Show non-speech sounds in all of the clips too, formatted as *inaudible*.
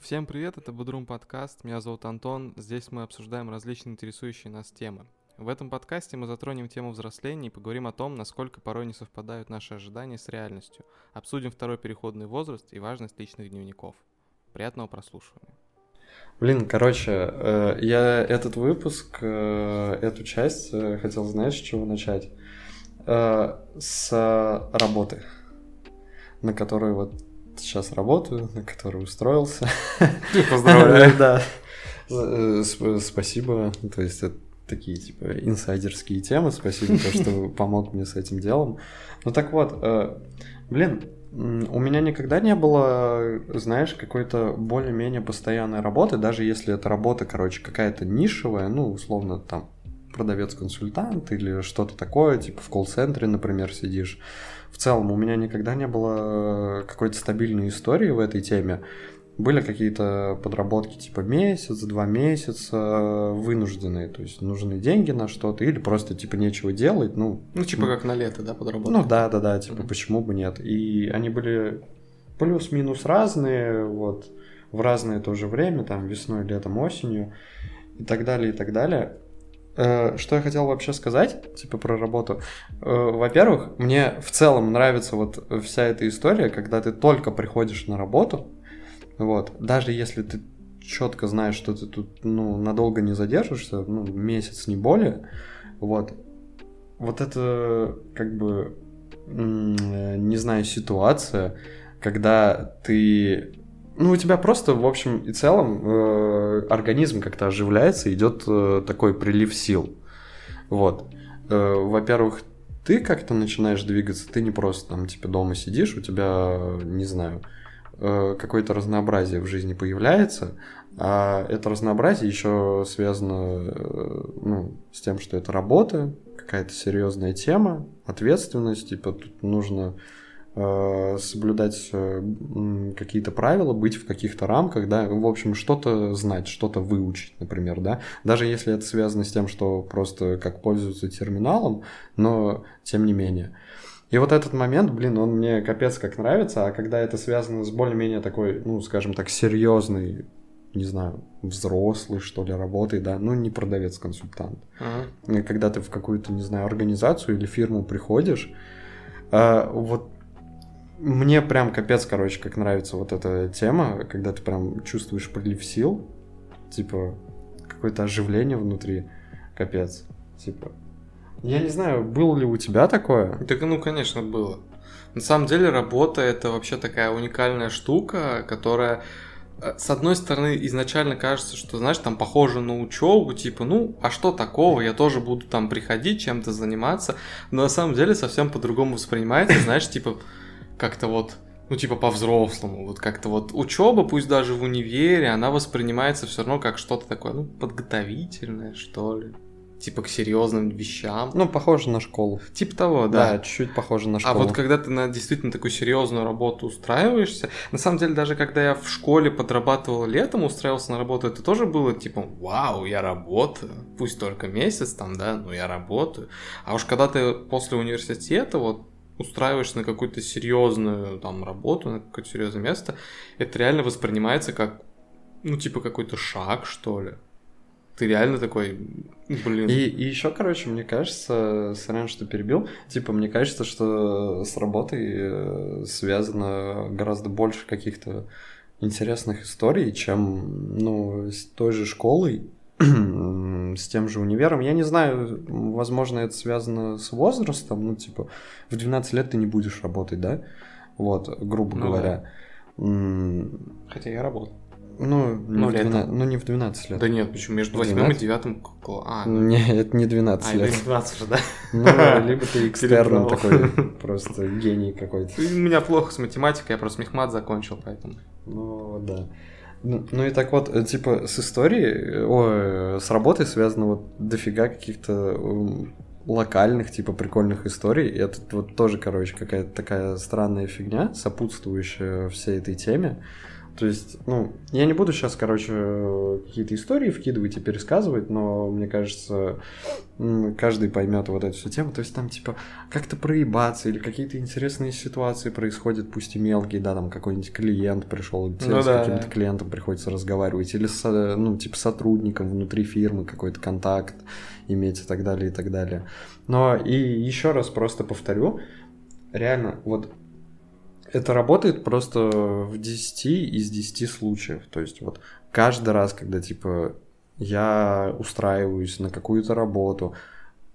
Всем привет, это Бодрум подкаст, меня зовут Антон, здесь мы обсуждаем различные интересующие нас темы. В этом подкасте мы затронем тему взросления и поговорим о том, насколько порой не совпадают наши ожидания с реальностью. Обсудим второй переходный возраст и важность личных дневников. Приятного прослушивания. Блин, короче, э, я этот выпуск, э, эту часть э, хотел, знаешь, с чего начать? С работы, на которой вот сейчас работаю, на которой устроился. Поздравляю. *laughs* Да. Спасибо. То есть это такие, типа, инсайдерские темы. Спасибо, то, что *laughs* помог мне с этим делом. Ну так вот, блин, у меня никогда не было, знаешь, какой-то более-менее постоянной работы, даже если эта работа, короче, какая-то нишевая, ну, условно, там, продавец-консультант или что-то такое, типа в колл-центре, например, сидишь. В целом у меня никогда не было какой-то стабильной истории в этой теме. Были какие-то подработки типа месяц, два месяца вынужденные, то есть нужны деньги на что-то или просто типа нечего делать, ну... Ну, типа как на лето, да, подработка? Ну, да-да-да, типа mm-hmm. почему бы нет. И они были плюс-минус разные, вот, в разное тоже время, там, весной, летом, осенью и так далее, и так далее. Э, что я хотел вообще сказать, типа, про работу? Э, во-первых, мне в целом нравится вот вся эта история, когда ты только приходишь на работу, вот. Даже если ты четко знаешь, что ты тут ну, надолго не задержишься, ну, месяц, не более, вот, вот это как бы, не знаю, ситуация, когда ты ну, у тебя просто, в общем и целом, э, организм как-то оживляется, идет э, такой прилив сил. Вот. Э, во-первых, ты как-то начинаешь двигаться, ты не просто там, типа, дома сидишь, у тебя, не знаю, Э, какое-то разнообразие в жизни появляется, а это разнообразие еще связано э, ну, с тем, что это работа, какая-то серьезная тема, ответственность, типа тут нужно соблюдать э, какие-то правила, быть в каких-то рамках, да, в общем, что-то знать, что-то выучить, например, да, даже если это связано с тем, что просто как пользуются терминалом, но тем не менее. И вот этот момент, блин, он мне капец как нравится, а когда это связано с более-менее такой, ну, скажем так, серьезной, не знаю, взрослый, что ли, работой, да, ну, не продавец-консультант. Uh-huh. Когда ты в какую-то, не знаю, организацию или фирму приходишь, а, вот мне прям капец, короче, как нравится вот эта тема, когда ты прям чувствуешь прилив сил, типа, какое-то оживление внутри, капец, типа, я не знаю, было ли у тебя такое? Так, ну, конечно, было. На самом деле, работа это вообще такая уникальная штука, которая э, с одной стороны, изначально кажется, что, знаешь, там похоже на учебу, типа, ну, а что такого, я тоже буду там приходить, чем-то заниматься, но на самом деле совсем по-другому воспринимается, знаешь, типа, как-то вот, ну, типа, по-взрослому, вот как-то вот учеба, пусть даже в универе, она воспринимается все равно как что-то такое, ну, подготовительное, что ли типа к серьезным вещам. Ну, похоже на школу. Типа того, да. Да, чуть-чуть похоже на школу. А вот когда ты на действительно такую серьезную работу устраиваешься, на самом деле даже когда я в школе подрабатывал летом, устраивался на работу, это тоже было типа, вау, я работаю, пусть только месяц там, да, но я работаю. А уж когда ты после университета вот устраиваешься на какую-то серьезную там работу, на какое-то серьезное место, это реально воспринимается как, ну, типа какой-то шаг, что ли. Ты реально такой, блин. И, и еще, короче, мне кажется, сорян, что перебил, типа, мне кажется, что с работой э, связано гораздо больше каких-то интересных историй, чем, ну, с той же школой, с тем же универом. Я не знаю, возможно, это связано с возрастом, ну, типа, в 12 лет ты не будешь работать, да? Вот, грубо ну, говоря. Да. Хотя я работал. Ну, ну, не 12, ну, не в 12 лет. Да нет, почему? Между 8 и 9 а, ну... Не, это не 12 а, лет. А, это 12 же, да? Ну, *laughs* либо ты экстерном такой, просто гений какой-то. У меня плохо с математикой, я просто мехмат закончил, поэтому. Ну, да. Ну, и так вот, э, типа, с историей, о, с работой связано вот дофига каких-то локальных, типа, прикольных историй. И это вот тоже, короче, какая-то такая странная фигня, сопутствующая всей этой теме. То есть, ну, я не буду сейчас, короче, какие-то истории вкидывать и пересказывать, но мне кажется, каждый поймет вот эту всю тему. То есть там, типа, как-то проебаться или какие-то интересные ситуации происходят, пусть и мелкие, да, там какой-нибудь клиент пришел, ну, с да, каким-то да. клиентом приходится разговаривать, или, с, ну, типа, сотрудником внутри фирмы какой-то контакт иметь и так далее, и так далее. Но и еще раз просто повторю, реально, вот это работает просто в 10 из 10 случаев. То есть вот каждый раз, когда типа я устраиваюсь на какую-то работу,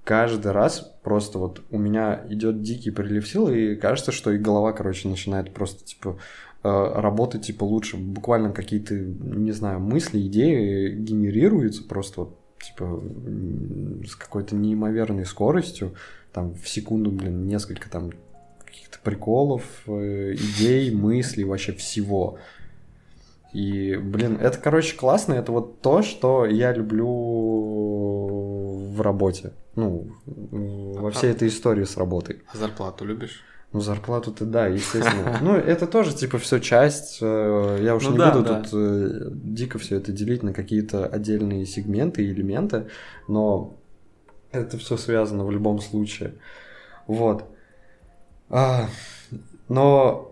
каждый раз просто вот у меня идет дикий прилив сил, и кажется, что и голова, короче, начинает просто типа э, работать типа лучше. Буквально какие-то, не знаю, мысли, идеи генерируются просто вот типа с какой-то неимоверной скоростью, там в секунду, блин, несколько там каких-то приколов, э, идей, мыслей, вообще всего. И, блин, это, короче, классно. Это вот то, что я люблю в работе. Ну, во всей этой истории с работой. А зарплату любишь? Ну, зарплату ты, да, естественно. Ну, это тоже, типа, все часть. Э, я уж ну, не да, буду да. тут э, дико все это делить на какие-то отдельные сегменты и элементы, но это все связано в любом случае. Вот. А, но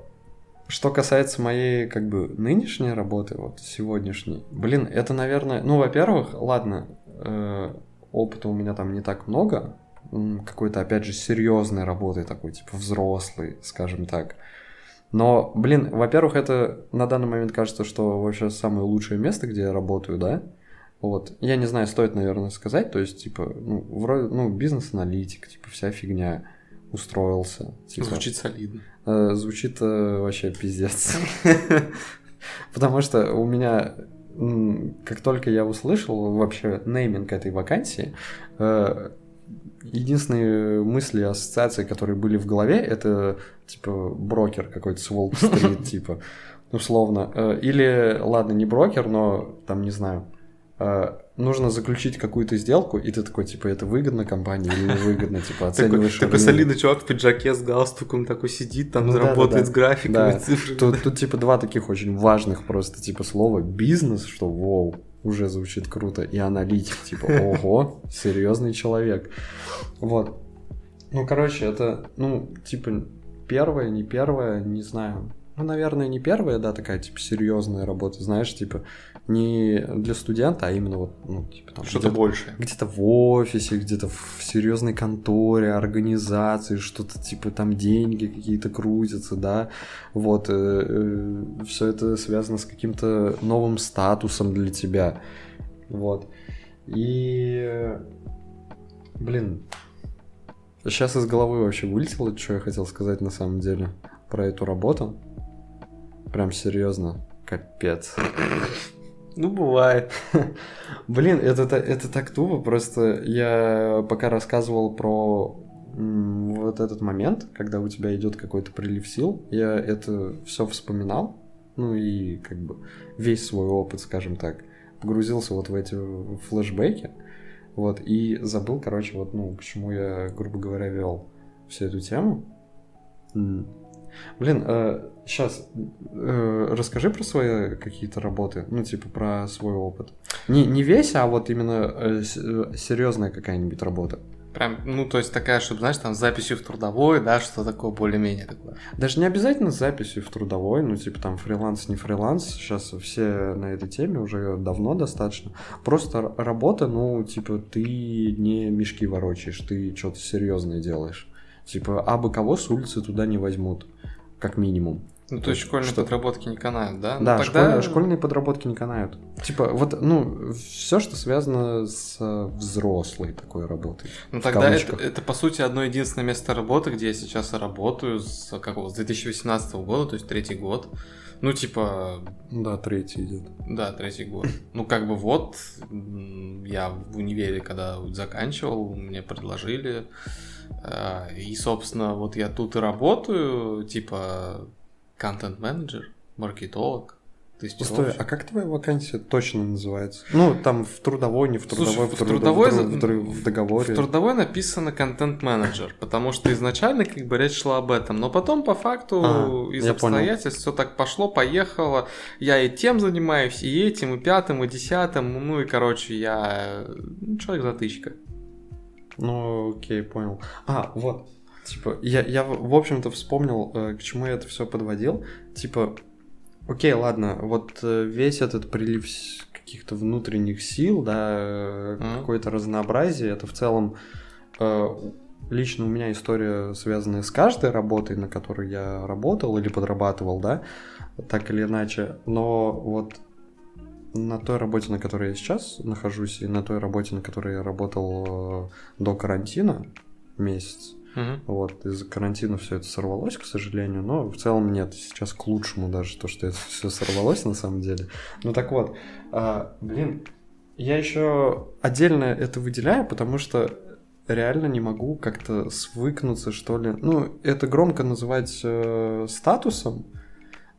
что касается моей, как бы, нынешней работы, вот сегодняшней, блин, это, наверное, ну, во-первых, ладно, э, опыта у меня там не так много, какой-то, опять же, серьезной работы такой, типа, взрослый, скажем так. Но, блин, во-первых, это на данный момент кажется, что вообще самое лучшее место, где я работаю, да? Вот. Я не знаю, стоит, наверное, сказать, то есть, типа, ну, вроде, ну, бизнес-аналитик, типа, вся фигня устроился. Типа, звучит солидно. Э, звучит э, вообще пиздец. *laughs* Потому что у меня, как только я услышал вообще нейминг этой вакансии, э, единственные мысли и ассоциации, которые были в голове, это типа брокер какой-то с Уолл-стрит, *laughs* типа, условно. Э, или, ладно, не брокер, но там, не знаю, э, нужно заключить какую-то сделку, и ты такой, типа, это выгодно компании или невыгодно, типа, *laughs* оцениваешь... Такой солидный чувак в пиджаке с галстуком такой сидит, там ну работает с графиками, цифрами. Тут, типа, два таких очень важных просто, типа, слова. Бизнес, что вау, уже звучит круто, и аналитик, типа, *laughs* ого, серьезный человек. Вот. Ну, короче, это, ну, типа, первое, не первое, не знаю. Ну, наверное, не первая, да, такая, типа, серьезная работа, знаешь, типа, не для студента, а именно вот, ну, типа там... Что-то большее. Где-то в офисе, где-то в серьезной конторе, организации, что-то типа там деньги какие-то крутятся, да, вот, э, э, все это связано с каким-то новым статусом для тебя, вот. И, блин, сейчас из головы вообще вылетело, что я хотел сказать на самом деле про эту работу. Прям серьезно, капец. Ну, бывает. *laughs* Блин, это, это так тупо, просто я пока рассказывал про вот этот момент, когда у тебя идет какой-то прилив сил, я это все вспоминал, ну и как бы весь свой опыт, скажем так, погрузился вот в эти флешбеки, вот, и забыл, короче, вот, ну, почему я, грубо говоря, вел всю эту тему. Блин, э, сейчас э, расскажи про свои какие-то работы, ну, типа про свой опыт. Не, не весь, а вот именно э, э серьезная какая-нибудь работа. Прям, ну, то есть такая, чтобы, знаешь, там с записью в трудовой, да, что такое более-менее такое. Даже не обязательно с записью в трудовой, ну, типа там фриланс, не фриланс, сейчас все на этой теме уже давно достаточно. Просто работа, ну, типа, ты не мешки ворочаешь, ты что-то серьезное делаешь. Типа, а бы кого с улицы туда не возьмут как минимум. Ну, то есть школьные что... подработки не канают, да? Да, ну, тогда... школьные, школьные подработки не канают. Типа, вот, ну, все, что связано с взрослой такой работой. Ну, тогда это, это, по сути, одно единственное место работы, где я сейчас работаю с, какого, с 2018 года, то есть третий год. Ну, типа... Да, третий идет. Да, третий год. Ну, как бы вот, я в универе, когда заканчивал, мне предложили и, собственно, вот я тут и работаю, типа, контент-менеджер, маркетолог. Стой, а как твоя вакансия точно называется? Ну, там в трудовой, не в трудовой, Слушай, в, в труд- трудовой в, за- тру- в, договоре. В трудовой написано контент-менеджер, потому что изначально как бы речь шла об этом, но потом по факту А, из понял. обстоятельств все так пошло, поехало. Я и тем занимаюсь, и этим, и пятым, и десятым, ну и короче я ну, человек-затычка. Ну, окей, понял. А, вот. Типа, я, я в общем-то вспомнил, э, к чему я это все подводил. Типа, окей, ладно, вот э, весь этот прилив каких-то внутренних сил, да, Мгм. какое-то разнообразие, это в целом лично у меня история, связанная с каждой работой, на которой я работал или подрабатывал, да, так или иначе. Но вот на той работе, на которой я сейчас нахожусь, и на той работе, на которой я работал э, до карантина месяц, Мгм. вот, из-за карантина все это сорвалось, к сожалению, но в целом нет, сейчас к лучшему даже то, что это *laughs* все сорвалось на самом деле. Ну так вот, а, блин, я еще отдельно это выделяю, потому что реально не могу как-то свыкнуться, что ли. Ну, это громко называть э, статусом,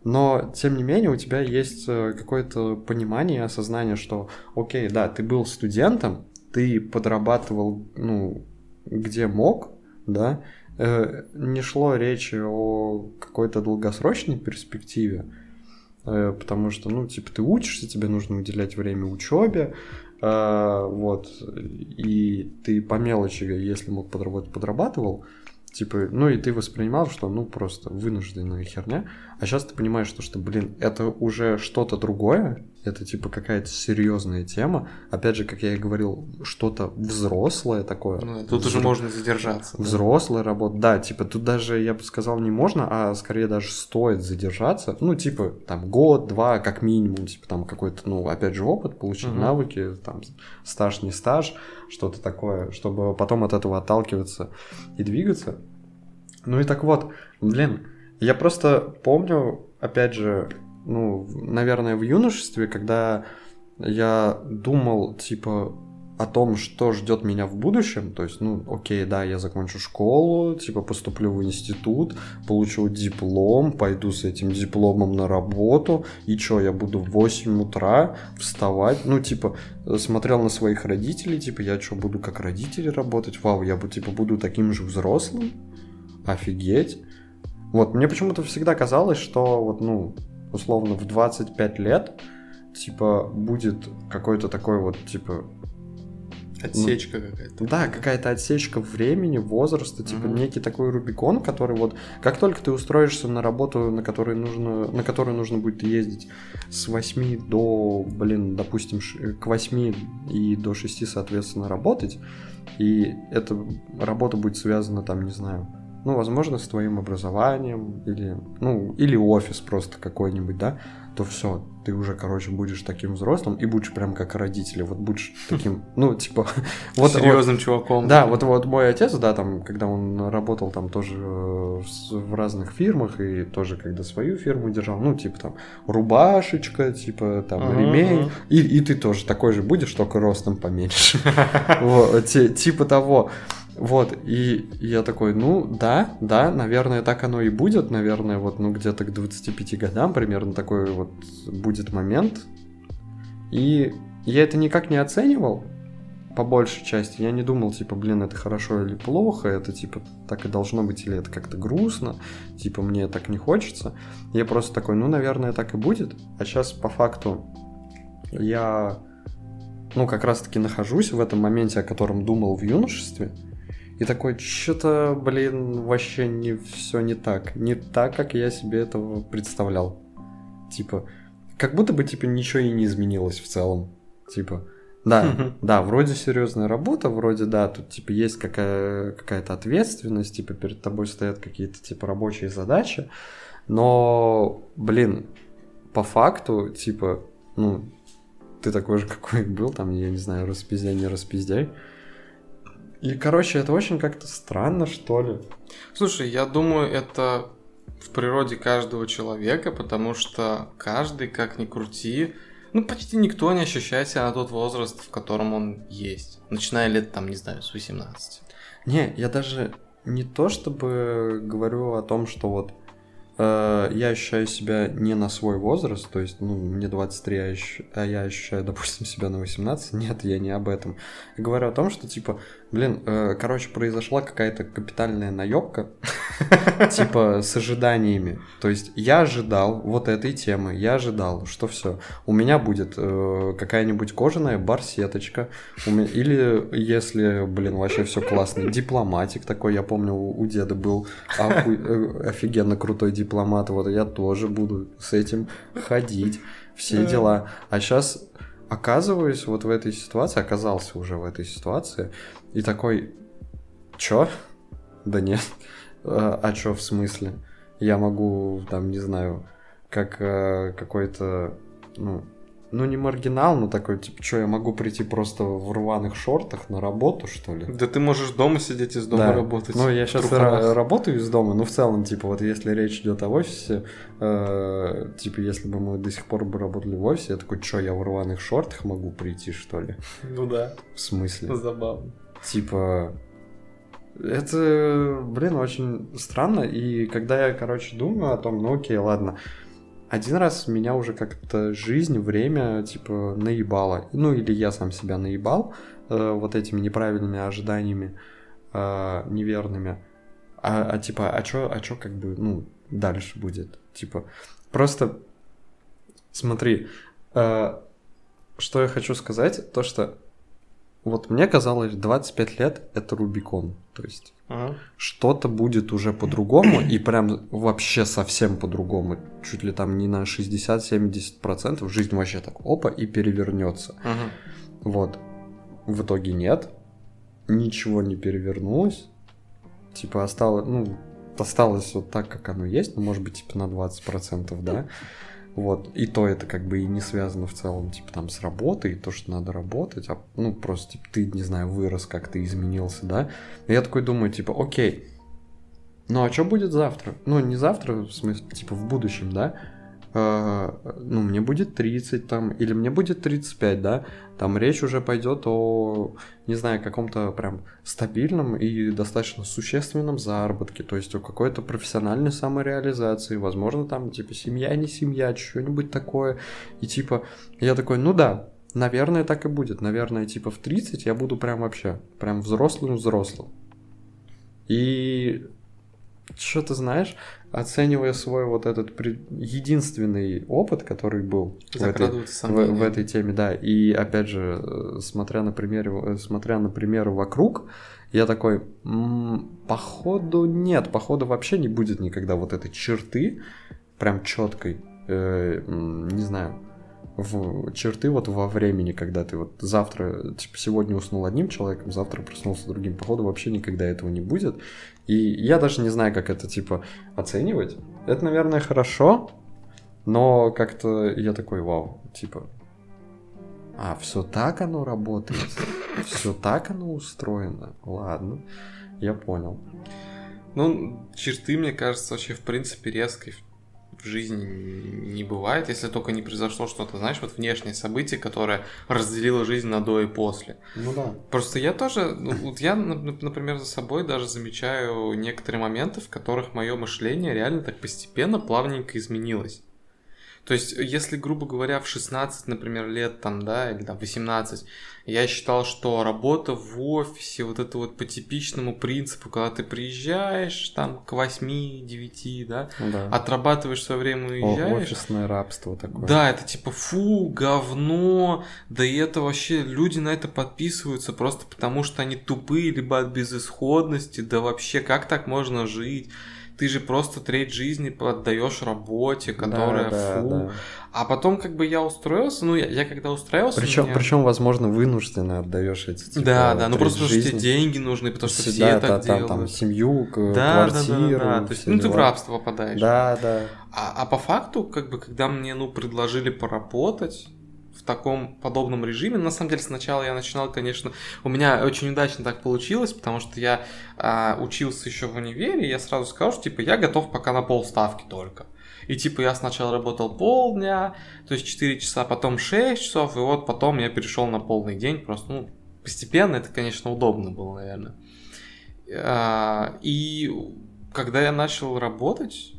но, тем не менее, у тебя есть э, какое-то понимание, осознание, что, окей, да, ты был студентом, ты подрабатывал, ну, где мог, да, э, не шло речи о какой-то долгосрочной перспективе, э, потому что, ну, типа, ты учишься, тебе нужно уделять время учебе, вот, и ты по мелочи, если мог подработать, подрабатывал, типа, ну, и ты воспринимал, что, ну, просто вынужденная херня, а сейчас ты понимаешь, что, что, блин, это уже что-то другое, это, типа, какая-то серьезная тема, опять же, как я и говорил, что-то взрослое такое. Ну, тут уже Взро- можно задержаться. да. Взрослая работа, да, типа тут даже, я бы сказал, не можно, а скорее даже стоит задержаться, ну, типа, там, год, два, как минимум, типа, там, какой-то, ну, опять же, опыт, получить Мгм. навыки, там, стаж, не стаж, что-то такое, чтобы потом от этого отталкиваться и двигаться. Ну и так вот, блин, я просто помню, опять же, ну, наверное, в юношестве, когда я думал, типа, о том, что ждет меня в будущем, то есть, ну, окей, да, я закончу школу, типа, поступлю в институт, получу диплом, пойду с этим дипломом на работу, и чё, я буду в 8 утра вставать, ну, типа, смотрел на своих родителей, типа, я что, буду как родители работать, вау, я, типа, буду таким же взрослым, офигеть. Вот, мне почему-то всегда казалось, что вот, ну, условно, в 25 лет, типа, будет какой-то такой вот, типа, Отсечка какая-то. да, какая-то отсечка времени, возраста, типа Мгм. некий такой Рубикон, который вот, как только ты устроишься на работу, на которой нужно, на которую нужно будет ездить с 8 до, блин, допустим, ш- к 8 и до 6, соответственно, работать, и эта работа будет связана там, не знаю, ну, возможно, с твоим образованием, или, ну, или офис просто какой-нибудь, да, то все, ты уже, короче, будешь таким взрослым и будешь прям как родители, вот будешь таким, ну, типа, *laughs* вот, вот, Серьезным чуваком. да, вот, вот мой отец, да, там, когда он работал там тоже э, в разных фирмах и тоже когда свою фирму держал, ну, типа там рубашечка, типа там Ага, ремень, и, и ты тоже такой же будешь, только ростом поменьше. *laughs* Вот, Типа того. Вот, и я такой, ну, да, да, наверное, так оно и будет, наверное, вот, ну, где-то к 25 годам примерно такой вот будет момент. И я это никак не оценивал, по большей части. Я не думал, типа, блин, это хорошо или плохо, это, типа, так и должно быть, или это как-то грустно, типа, мне так не хочется. Я просто такой, ну, наверное, так и будет. А сейчас, по факту, я, ну, как раз-таки нахожусь в этом моменте, о котором думал в юношестве, и такой, что-то, блин, вообще не все не так. Не так, как я себе этого представлял. Типа, как будто бы, типа, ничего и не изменилось в целом. Типа, да, *laughs* да, вроде серьезная работа, вроде, да, тут, типа, есть какая- какая-то ответственность, типа, перед тобой стоят какие-то, типа, рабочие задачи, но, блин, по факту, типа, ну, ты такой же, *laughs* какой был, там, я не знаю, распиздяй, не распиздяй. И, короче, это очень как-то странно, что ли. Слушай, я думаю, это в природе каждого человека, потому что каждый, как ни крути, ну, почти никто не ощущает себя на тот возраст, в котором он есть. Начиная лет, там, не знаю, с 18. Не, я даже не то чтобы говорю о том, что вот э, я ощущаю себя не на свой возраст, то есть, ну, мне 23, а, ощ... а я ощущаю, допустим, себя на 18. Нет, я не об этом. Я говорю о том, что, типа, блин, э, короче, произошла какая-то капитальная наебка, *laughs* типа, с ожиданиями. То есть, я ожидал вот этой темы, я ожидал, что все, у меня будет э, какая-нибудь кожаная барсеточка, или, если, блин, вообще все классно, дипломатик такой, я помню, у деда был э, офигенно крутой дипломат, вот я тоже буду с этим ходить, все дела. А сейчас оказываюсь вот в этой ситуации, оказался уже в этой ситуации, и такой, чё? Да нет. А, а чё в смысле? Я могу, там, не знаю, как э, какой-то, ну, ну не маргинал, но такой, типа, что, я могу прийти просто в рваных шортах на работу, что ли? Да ты можешь дома сидеть из дома Да. работать. Ну, я сейчас Труханах. работаю из дома, но в целом, типа, вот если речь идет о офисе, э, типа, если бы мы до сих пор бы работали в офисе, я такой, что, я в рваных шортах могу прийти, что ли? Ну да, В смысле? забавно. Типа, это, блин, очень странно. И когда я, короче, думаю о том, ну окей, ладно. Один раз меня уже как-то жизнь, время, типа, наебало. Ну, или я сам себя наебал э, вот этими неправильными ожиданиями, э, неверными. А, а типа, а чё, а чё как бы, ну, дальше будет? Типа, просто смотри, э, что я хочу сказать, то что вот мне казалось, 25 лет это Рубикон. То есть Ага. что-то будет уже по-другому, и прям вообще совсем по-другому. Чуть ли там не на 60-70% жизнь вообще так опа и перевернется. Ага. Вот. В итоге нет. Ничего не перевернулось. Типа осталось, ну, осталось вот так, как оно есть, ну, может быть, типа на 20%, да. Вот. И то это как бы и не связано в целом, типа, там, с работой, то, что надо работать, а, ну, просто, типа, ты, не знаю, вырос, как ты изменился, да. И я такой думаю, типа, окей, ну, а что будет завтра? Ну, не завтра, в смысле, типа, в будущем, да? Э, ну, мне будет 30 там, или мне будет 35, да? Там речь уже пойдет о, не знаю, каком-то прям стабильном и достаточно существенном заработке, то есть о какой-то профессиональной самореализации, возможно, там, типа, семья, не семья, что-нибудь такое. И, типа, я такой, ну да, наверное, так и будет. Наверное, типа, в 30 я буду прям вообще, прям взрослым-взрослым. И что ты знаешь, оценивая свой вот этот при- единственный опыт, который был в этой, в, в этой теме, да, и опять же, э, смотря на примере, э, смотря на примеры вокруг, я такой, «М, походу нет, походу вообще не будет никогда вот этой черты, прям четкой, э, не знаю, в черты вот во времени, когда ты вот завтра, типа, сегодня уснул одним человеком, завтра проснулся другим. Походу, вообще никогда этого не будет. И я даже не знаю, как это, типа, оценивать. Это, наверное, хорошо, но как-то я такой, вау, типа, а, все так оно работает, все так оно устроено. Ладно, я понял. Ну, черты, мне кажется, вообще в принципе резкой в жизни не бывает, если только не произошло что-то, знаешь, вот внешнее событие, которое разделило жизнь на до и после. Ну да. Просто я тоже, ну, вот я, нап- например, за собой даже замечаю некоторые моменты, в которых мое мышление реально так постепенно, плавненько изменилось. То есть, если, грубо говоря, в 16, например, лет, там, да, или там 18, я считал, что работа в офисе, вот это вот по типичному принципу, когда ты приезжаешь там к 8-9, да, да. отрабатываешь свое время, О- уезжаешь, офисное рабство такое. да, это типа фу, говно, да и это вообще люди на это подписываются просто потому, что они тупые, либо от безысходности, да вообще как так можно жить? Ты же просто треть жизни отдаешь работе, Да, которая да, фу. да. А потом как бы я устроился, ну я, я когда устроился... Причем, меня- причем, возможно, вынужденно отдаешь эти типа, да, да, ну просто потому что тебе жизни. деньги нужны, потому что все Да, так да, там, делают. там семью, к- да, да, да, квартиру. да, то есть, ну ты в дела. рабство попадаешь. Да, да. А, а по факту, как бы, когда мне, ну, предложили поработать таком подобном режиме, на самом деле, сначала я начинал, конечно, у меня очень удачно так получилось, потому что я а, учился еще в универе, и я сразу сказал, что, типа, я готов пока на полставки только. И, типа, я сначала работал полдня, то есть 4 часа, потом 6 часов, и вот потом я перешел на полный день, просто, ну, постепенно, это, конечно, удобно было, наверное. А, И когда я начал работать,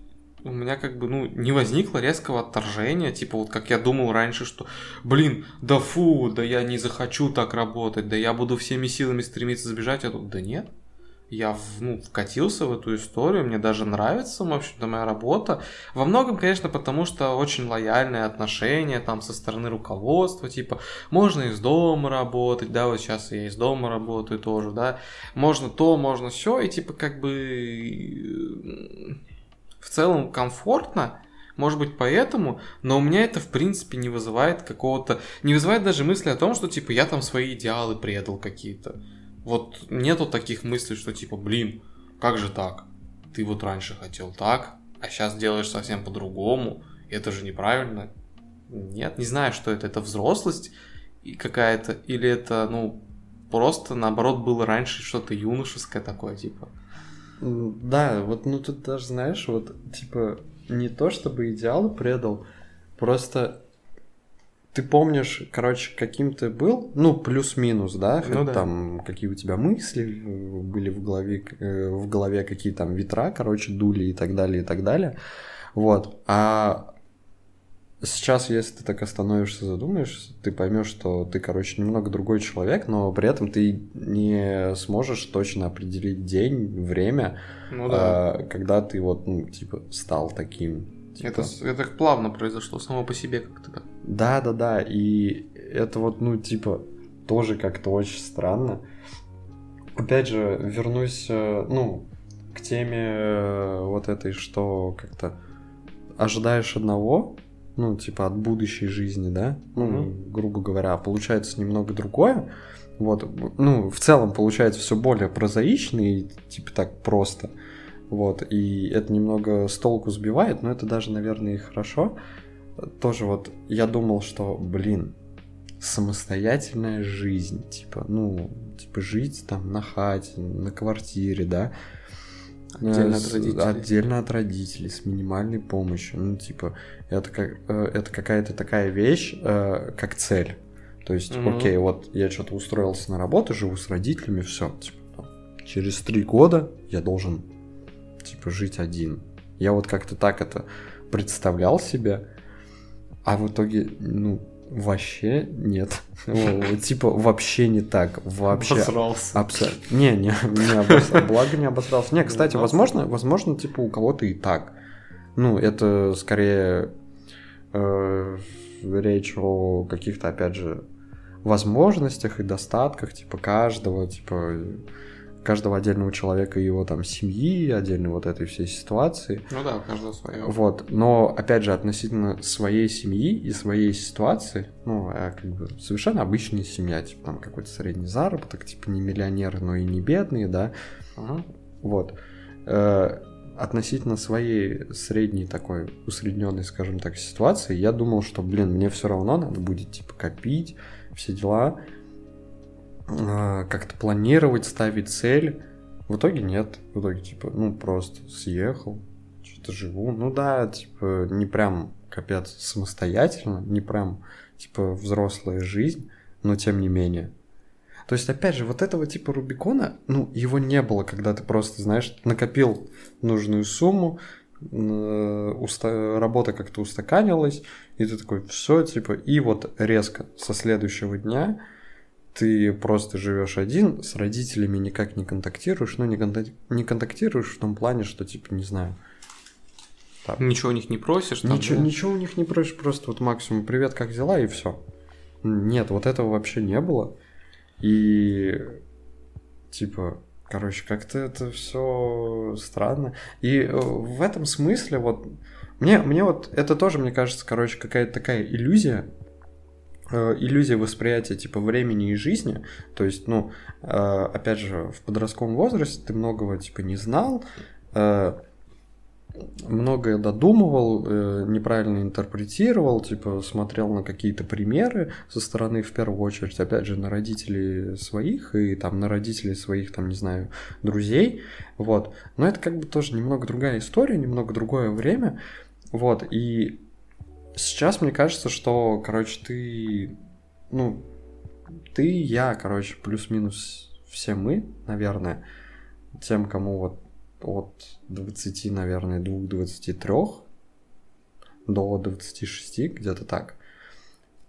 у меня как бы, ну, не возникло резкого отторжения, типа вот как я думал раньше, что, блин, да фу, да я не захочу так работать, да я буду всеми силами стремиться сбежать, а тут, да нет, я ну, вкатился в эту историю, мне даже нравится, в общем-то, моя работа. Во многом, конечно, потому что очень лояльные отношения там со стороны руководства, типа, можно из дома работать, да, вот сейчас я из дома работаю тоже, да, можно то, можно все, и типа как бы в целом комфортно, может быть, поэтому, но у меня это, в принципе, не вызывает какого-то... Не вызывает даже мысли о том, что, типа, я там свои идеалы предал какие-то. Вот нету таких мыслей, что типа, блин, как же так? Ты вот раньше хотел так, а сейчас делаешь совсем по-другому. Это же неправильно. Нет, не знаю, что это. Это взрослость и какая-то, или это, ну, просто наоборот было раньше что-то юношеское такое, типа. Да, вот, ну тут даже, знаешь, вот, типа, не то чтобы идеалы предал, просто ты помнишь, короче, каким ты был, ну, плюс-минус, да, ну, да, там, какие у тебя мысли были в голове, э, в голове какие там ветра, короче, дули и так далее, и так далее, вот, а сейчас, если ты так остановишься, задумаешься, ты поймешь, что ты, короче, немного другой человек, но при этом ты не сможешь точно определить день, время, ну, да. а, когда ты вот, ну, типа, стал таким, Типа... Это, это плавно произошло, само по себе как-то. Да, да, да. И это вот, ну, типа, тоже как-то очень странно. Опять же, вернусь, э, ну, к теме э, вот этой, что как-то ожидаешь одного, ну, типа, от будущей жизни, да, ну, mm-hmm. грубо говоря, получается немного другое. Вот, ну, в целом получается все более прозаично и, типа, так просто. Вот, и это немного с толку сбивает, но это даже, наверное, и хорошо. Тоже вот я думал, что, блин, самостоятельная жизнь, типа, ну, типа жить там на хате, на квартире, да, Отдельно от родителей. Отдельно от родителей, с минимальной помощью. Ну, типа, это, как, э, это какая-то такая вещь, э, как цель. То есть, угу. окей, вот я что-то устроился на работу, живу с родителями, все. Типа, через три года я должен типа, жить один. Я вот как-то так это представлял себе, а в итоге, ну, вообще нет. Типа, вообще не так. Вообще. Обосрался. Абсолютно. Не, не, не обосрался. Благо не обосрался. Не, кстати, возможно, возможно, типа, у кого-то и так. Ну, это скорее э, речь о каких-то, опять же, возможностях и достатках, типа, каждого, типа, каждого отдельного человека и его там семьи, отдельно вот этой всей ситуации. Ну да, каждого свое. Вот, но опять же относительно своей семьи и своей ситуации, ну, а как бы совершенно обычная семья, типа там какой-то средний заработок, типа не миллионеры, но и не бедные, да. Ага. Вот. Э, относительно своей средней такой усредненной, скажем так, ситуации, я думал, что, блин, мне все равно надо будет типа копить, все дела. А, как-то планировать, ставить цель. В итоге нет. В итоге, типа, ну, просто съехал, что-то живу. Ну да, типа, не прям, капец, самостоятельно, не прям, типа, взрослая жизнь, но тем не менее. То есть, опять же, вот этого типа Рубикона, ну, его не было, когда ты просто, знаешь, накопил нужную сумму, уста... работа как-то устаканилась, и ты такой, все, типа, и вот резко со следующего дня ты просто живешь один, с родителями никак не контактируешь, ну не, контак... не контактируешь в том плане, что типа не знаю. Так. Ничего у них не просишь? Там, ничего, да? ничего у них не просишь, просто вот максимум привет, как дела и все. Нет, вот этого вообще не было. И типа, короче, как-то это все странно. И э, в этом смысле вот мне, мне вот это тоже, мне кажется, короче, какая-то такая иллюзия, иллюзия восприятия типа времени и жизни. То есть, ну, э, опять же, в подростковом возрасте ты многого типа не знал, э, многое додумывал, неправильно интерпретировал, типа смотрел на какие-то примеры со стороны, в первую очередь, опять же, на родителей своих и там на родителей своих, там, не знаю, друзей, вот. Но это как бы тоже немного другая история, немного другое время, вот, и Сейчас мне кажется, что, короче, ты, ну, ты, я, короче, плюс-минус все мы, наверное, тем, кому вот от 20, наверное, 2-23 до 26, где-то так.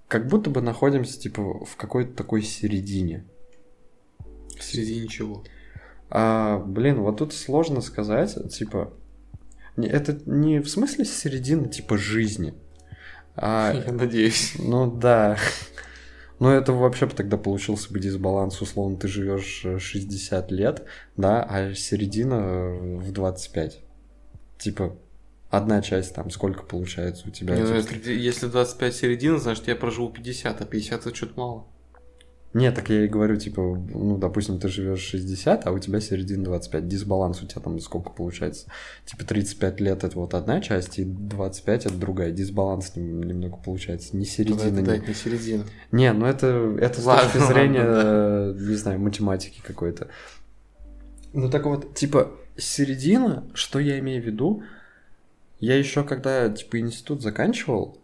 Как будто бы находимся, типа, в какой-то такой середине. В середине чего? А, блин, вот тут сложно сказать, типа, это не в смысле середины, типа, жизни. А, *laughs* Я надеюсь. Ну да. Но это вообще бы тогда получился бы дисбаланс, условно, ты живешь 60 лет, да, а середина в 25. Типа, одна часть там сколько получается у тебя? Не, ну, если, если 25 середина, значит, я проживу 50, а 50 это что-то мало. Нет, так я и говорю, типа, ну, допустим, ты живешь 60, а у тебя середина 25. Дисбаланс у тебя там сколько получается? Типа 35 лет это вот одна часть, и 25 это другая. Дисбаланс немного получается. Не середина. Это, не... не середина. Не, ну это, это ладно, с точки зрения, ладно, да. не знаю, математики какой-то. Ну так вот, типа, середина, что я имею в виду, я еще когда, типа, институт заканчивал,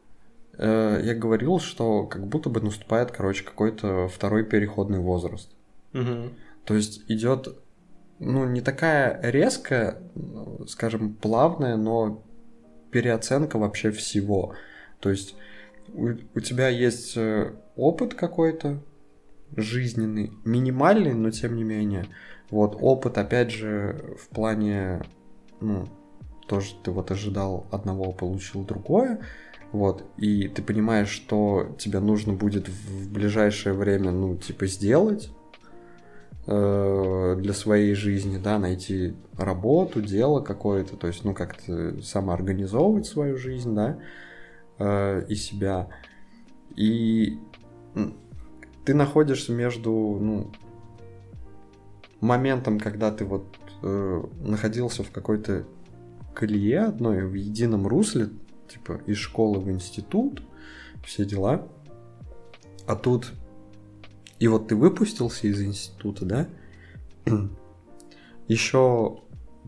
э, я говорил, что как будто бы наступает, короче, какой-то второй переходный возраст. Угу. То есть идет, ну, не такая резкая, скажем, плавная, но переоценка вообще всего. То есть у, у тебя есть э, опыт какой-то жизненный, минимальный, но тем не менее. Вот опыт, опять же, в плане, ну, тоже ты вот ожидал одного, получил другое, вот, и ты понимаешь, что тебе нужно будет в ближайшее время, ну, типа, сделать э, для своей жизни, да, найти работу, дело какое-то, то есть, ну, как-то самоорганизовывать свою жизнь, да, э, и себя. И ты находишься между, ну, моментом, когда ты вот э, находился в какой-то колее одной, в едином русле, типа из школы в институт, все дела. А тут и вот ты выпустился из института, да? *clears throat* Еще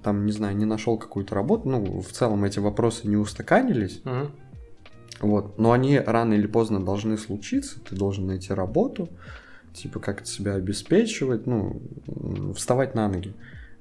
там, не знаю, не нашел какую-то работу. Ну, в целом эти вопросы не устаканились. Угу. Вот. Но они рано или поздно должны случиться. Ты должен найти работу, типа как себя обеспечивать, ну, вставать на ноги.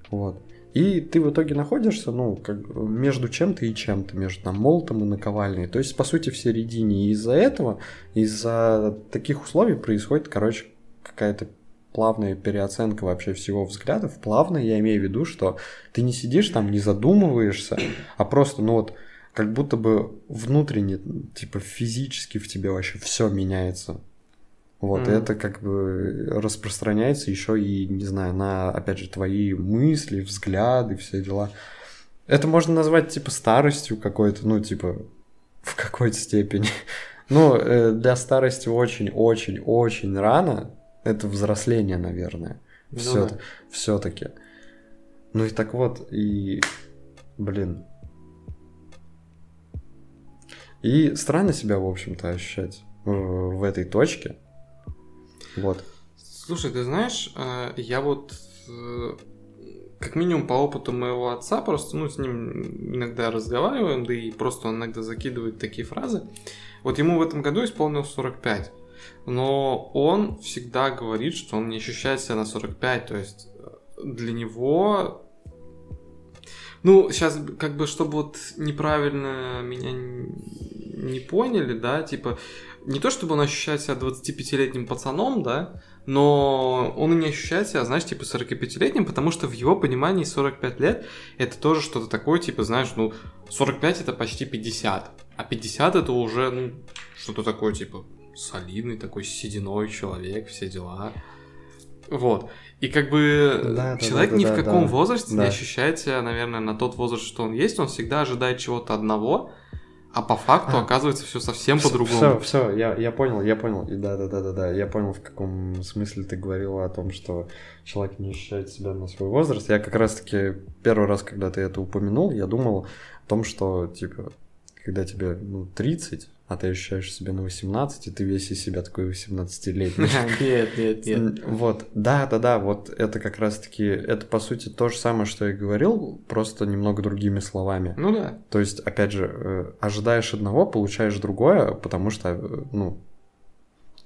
Вот. И ты в итоге находишься, ну, как между чем-то и чем-то, между там молотом и наковальней. То есть, по сути, в середине. И из-за этого, из-за таких условий происходит, короче, какая-то плавная переоценка вообще всего взглядов. Плавно я имею в виду, что ты не сидишь там, не задумываешься, а просто, ну вот, как будто бы внутренне, типа физически в тебе вообще все меняется. Вот, mm. это как бы распространяется еще и, не знаю, на, опять же, твои мысли, взгляды, все дела. Это можно назвать, типа, старостью какой-то, ну, типа, в какой-то степени. *laughs* Ну, э, для старости очень-очень-очень рано. Это взросление, наверное. Все, ну, да. Все-таки. Ну и так вот, и, блин. И странно себя, в общем-то, ощущать в этой точке. Вот. Слушай, ты знаешь, э, я вот э, как минимум по опыту моего отца, просто ну, с ним иногда разговариваем, да и просто он иногда закидывает такие фразы. Вот ему в этом году исполнилось 45. Но он всегда говорит, что он не ощущает себя на 45. То есть э, для него ну, сейчас, как бы, чтобы вот неправильно меня не поняли, да, типа, не то чтобы он ощущает себя 25-летним пацаном, да, но он и не ощущает себя, знаешь, типа 45-летним, потому что в его понимании 45 лет это тоже что-то такое, типа, знаешь, ну, 45 это почти 50, а 50 это уже, ну, что-то такое, типа, солидный такой сединой человек, все дела. Вот. И как бы да, человек да, да, ни да, в каком да, возрасте да. не ощущает себя, наверное, на тот возраст, что он есть, он всегда ожидает чего-то одного, а по факту а. оказывается все совсем по-другому. Все, все, я, я понял, я понял. Да, да, да, да, да. Я понял, в каком смысле ты говорила о том, что человек не ощущает себя на свой возраст. Я как раз-таки первый раз, когда ты это упомянул, я думал о том, что, типа, когда тебе ну, 30, а ты ощущаешь себя на 18, и ты весь из себя такой 18-летний. *laughs* Нет, нет, нет. Вот, да, да, да, вот это как раз-таки, это по сути то же самое, что я говорил, просто немного другими словами. Ну да. То есть, опять же, э, ожидаешь одного, получаешь другое, потому что, э, ну,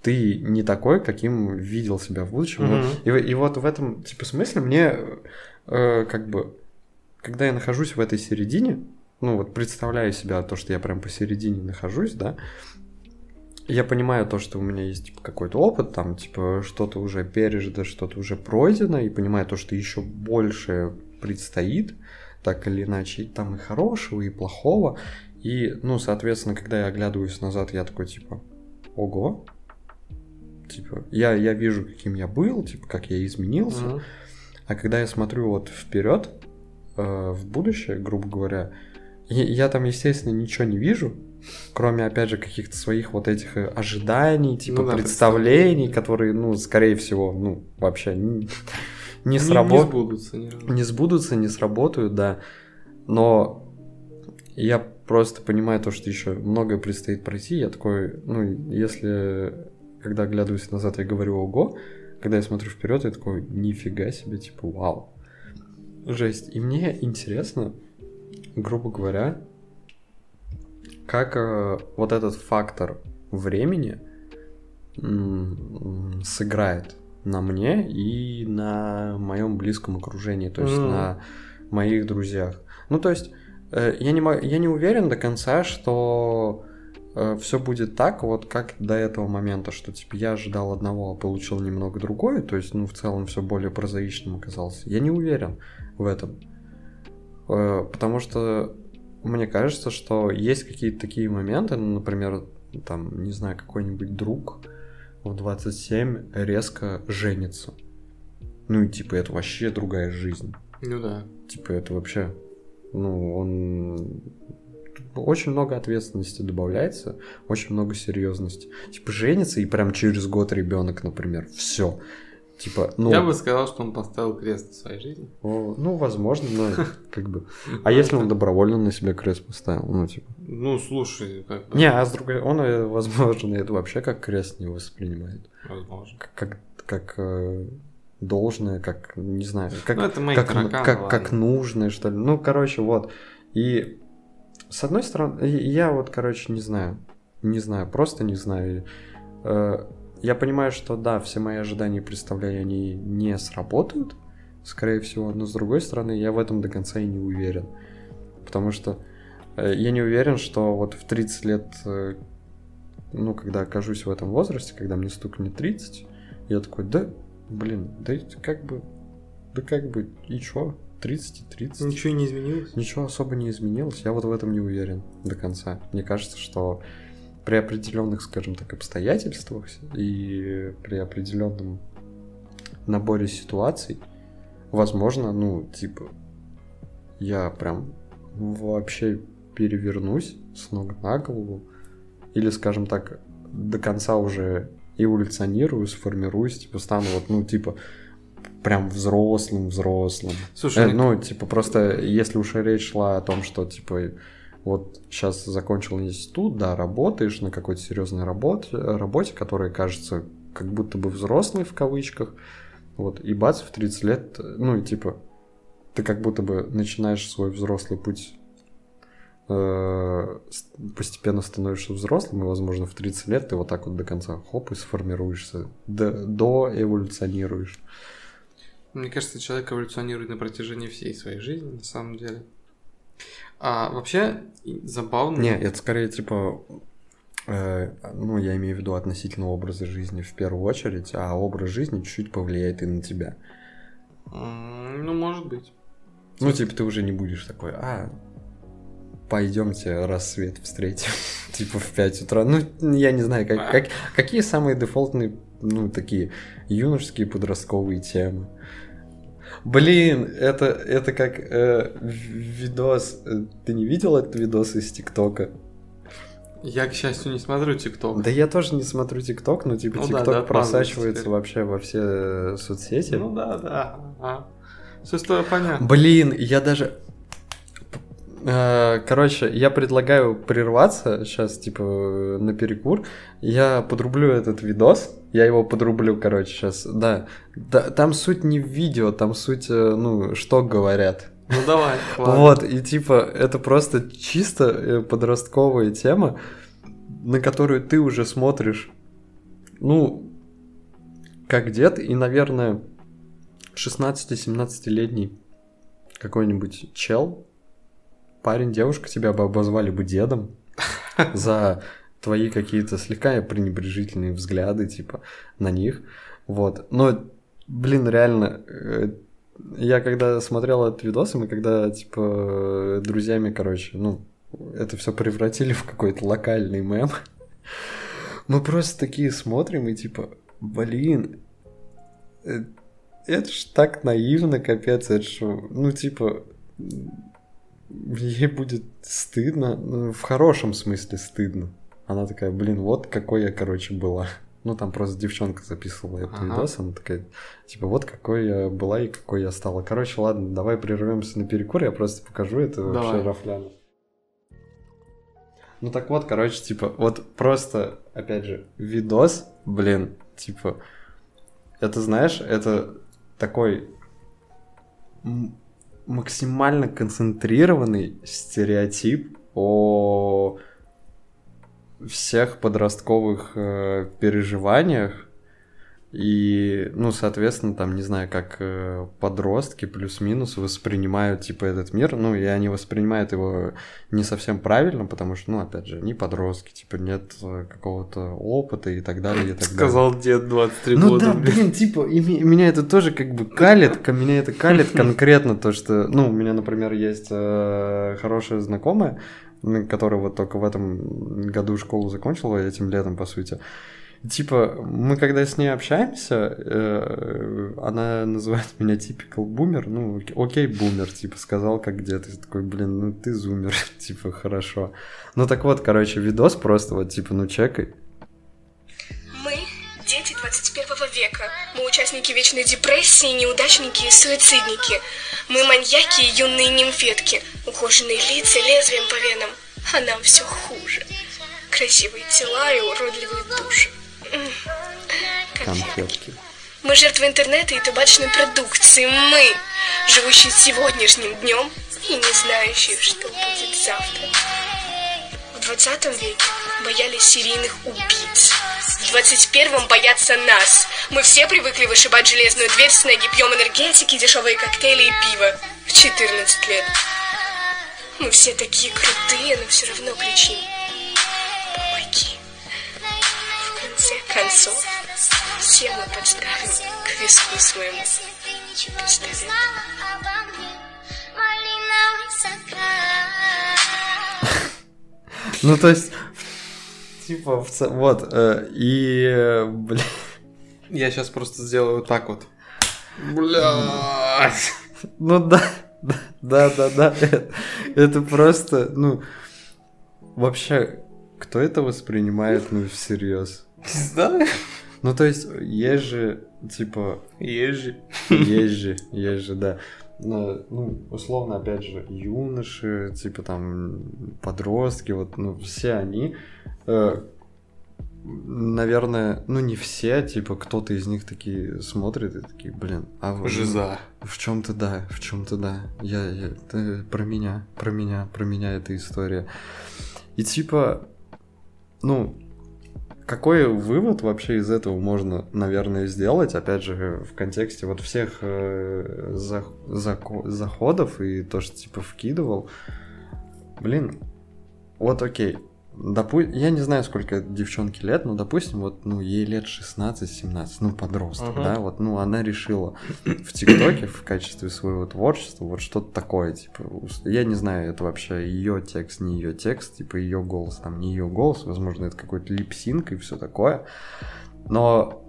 ты не такой, каким видел себя в будущем. И, и вот в этом, типа, смысле мне э, как бы когда я нахожусь в этой середине, ну вот представляю себя то, что я прям посередине нахожусь, да, я понимаю то, что у меня есть типа, какой-то опыт, там, типа, что-то уже пережито, что-то уже пройдено, и понимаю то, что еще больше предстоит, так или иначе, там и хорошего, и плохого. И, ну, соответственно, когда я оглядываюсь назад, я такой, типа, ого, типа, я, я вижу, каким я был, типа, как я изменился. Mm-hmm. А когда я смотрю вот вперед, э, в будущее, грубо говоря, я, я там, естественно, ничего не вижу, кроме, опять же, каких-то своих вот этих э, ожиданий, типа, ну, да, представлений, которые, ну, скорее всего, ну, вообще не, не, сработ... не сбудутся. Не, не сбудутся, не сработают, да. Но я просто понимаю то, что еще многое предстоит пройти. Я такой, ну, если когда оглядываюсь назад, я говорю ого, когда я смотрю вперед, я такой, нифига себе, типа, вау. Жесть. И мне интересно, грубо говоря, как э, вот этот фактор времени м- сыграет на мне и на моем близком окружении, то есть mm. на моих друзьях. Ну, то есть, э, я, не, я не уверен до конца, что э, все будет так, вот как до этого момента, что типа я ожидал одного, а получил немного другое, то есть, ну, в целом все более прозаичным оказался. Я не уверен в этом. Э, потому что мне кажется, что есть какие-то такие моменты, ну, например, там, не знаю, какой-нибудь друг в 27 резко женится. Ну и типа это вообще другая жизнь. Ну да. Типа это вообще, ну он очень много ответственности добавляется, очень много серьезности. Типа женится и прям через год ребенок, например, все. Типа, ну... Я бы сказал, что он поставил крест в своей жизни. О, ну, возможно, но *laughs* как бы... А если он добровольно на себе крест поставил? Ну, типа... Ну, слушай, как бы... Не, а с другой... Он, э, возможно, это вообще как крест не воспринимает. Возможно. Как, как, э, должное, как, не знаю, как, ну, это мои как, тараканы, как, как нужное, что ли. Ну, короче, вот. И с одной стороны, я вот, короче, не знаю. Не знаю, просто не знаю. Э, я понимаю, что да, все мои ожидания и представления, они не сработают, скорее всего, но с другой стороны, я в этом до конца и не уверен. Потому что э, я не уверен, что вот в 30 лет, э, ну, когда окажусь в этом возрасте, когда мне стукнет 30, я такой, да, блин, да как бы, да как бы, и чё? 30 и 30. Ничего не изменилось? Ничего особо не изменилось. Я вот в этом не уверен до конца. Мне кажется, что при определенных, скажем так, обстоятельствах и при определенном наборе ситуаций, возможно, ну, типа, я прям вообще перевернусь с ног на голову, или, скажем так, до конца уже эволюционирую, сформируюсь, типа, стану вот, ну, типа, прям взрослым, взрослым. Слушай, э, ну, типа, просто если уж речь шла о том, что, типа, вот сейчас закончил институт, да, работаешь на какой-то серьезной работе, работе, которая кажется как будто бы взрослой в кавычках, вот, и бац, в 30 лет, ну, и типа, ты как будто бы начинаешь свой взрослый путь э, постепенно становишься взрослым, и, возможно, в 30 лет ты вот так вот до конца хоп и сформируешься, до, до эволюционируешь. Мне кажется, человек эволюционирует на протяжении всей своей жизни, на самом деле. А вообще забавно. Не, это скорее типа, э, ну, я имею в виду относительно образа жизни в первую очередь, а образ жизни чуть-чуть повлияет и на тебя. Ну, может быть. Ну, типа, ты уже не будешь такой, а, пойдемте рассвет встретим, *laughs* типа в 5 утра. Ну, я не знаю, как, как, какие самые дефолтные, ну, такие юношеские подростковые темы. Блин, это, это как э, видос. Э, ты не видел этот видос из ТикТока? Я, к счастью, не смотрю ТикТок. Да я тоже не смотрю ТикТок, но типа ну, ТикТок да, да, просачивается вообще во все э, соцсети. Ну да, да. Ага. Все с тобой понятно. Блин, я даже... Э, короче, я предлагаю прерваться сейчас, типа, на перекур. Я подрублю этот видос. Я его подрублю, короче, сейчас. Да. да там суть не в видео, там суть, э, ну, что говорят. Ну давай. *laughs* Ладно. Вот, и типа, это просто чисто э, подростковая тема, на которую ты уже смотришь, ну, как дед, и, наверное, 16-17-летний какой-нибудь чел, парень, девушка тебя бы обозвали бы дедом *laughs* за твои какие-то слегка пренебрежительные взгляды, типа, на них. Вот. Но, блин, реально, э, я когда смотрел этот видос, и мы когда, типа, друзьями, короче, ну, это все превратили в какой-то локальный мем. *laughs* Мы просто такие смотрим и типа, блин, э, это ж так наивно, капец, это ж, ну, типа, ей будет стыдно, ну, в хорошем смысле стыдно. Она такая, блин, вот какой я, короче, была. Ну, там просто девчонка записывала этот ага. видос, она такая, типа, вот какой я была и какой я стала. Короче, ладно, давай прервемся на перекур, я просто покажу это давай. вообще рафляно. Ну так вот, короче, типа, вот просто, опять же, видос, блин, типа, это, знаешь, это такой максимально концентрированный стереотип о всех подростковых э, переживаниях и, ну, соответственно, там, не знаю, как э, подростки плюс-минус воспринимают, типа, этот мир, ну, и они воспринимают его не совсем правильно, потому что, ну, опять же, не подростки, типа, нет э, какого-то опыта и так далее, и так Сказал далее. дед 23 ну, года. Ну да, блин, типа, и меня это тоже как бы калит, меня это калит *laughs* конкретно то, что, ну, у меня, например, есть э, хорошая знакомая, которая вот только в этом году школу закончила, этим летом, по сути, Типа, мы когда с ней общаемся, э, она называет *laughs* меня типикал бумер, ну, окей, бумер, типа, сказал как где ты такой, блин, ну ты зумер, *laughs* типа, хорошо. Ну так вот, короче, видос просто вот, типа, ну чекай. Мы дети 21 века. Мы участники вечной депрессии, неудачники и суицидники. Мы маньяки и юные нимфетки. Ухоженные лица лезвием по венам. А нам все хуже. Красивые тела и уродливые души. Конфетки. Мы жертвы интернета и табачной продукции. Мы, живущие сегодняшним днем и не знающие, что будет завтра. В 20 веке боялись серийных убийц. В 21-м боятся нас. Мы все привыкли вышибать железную дверь с ноги, пьем энергетики, дешевые коктейли и пиво. В 14 лет. Мы все такие крутые, но все равно кричим. Помоги конце концов, все мы подставим к виску своему пистолет. Ну, то есть, типа, вот, э, и, бля... Я сейчас просто сделаю вот так вот. Бля. Ну да, да, да, да, это, это просто, ну, вообще, кто это воспринимает, ну, всерьез? Не знаю. Ну, то есть, есть же, типа... Есть же. Есть же, есть же, да. Ну, условно, опять же, юноши, типа там подростки, вот, ну, все они, э, наверное, ну, не все, типа, кто-то из них такие смотрит и такие, блин, а вы... Жиза. В чем-то да, в чем-то да. Я, я, это про меня, про меня, про меня эта история. И типа, ну, какой вывод вообще из этого можно, наверное, сделать, опять же, в контексте вот всех э, за, за, заходов и то, что типа вкидывал? Блин, вот окей, Допу... Я не знаю, сколько девчонке лет, но, допустим, вот, ну, ей лет 16-17, ну, подросток, uh-huh. да, вот, ну, она решила в ТикТоке в качестве своего творчества вот что-то такое, типа, я не знаю, это вообще ее текст, не ее текст, типа, ее голос, там, не ее голос, возможно, это какой-то липсинг и все такое, но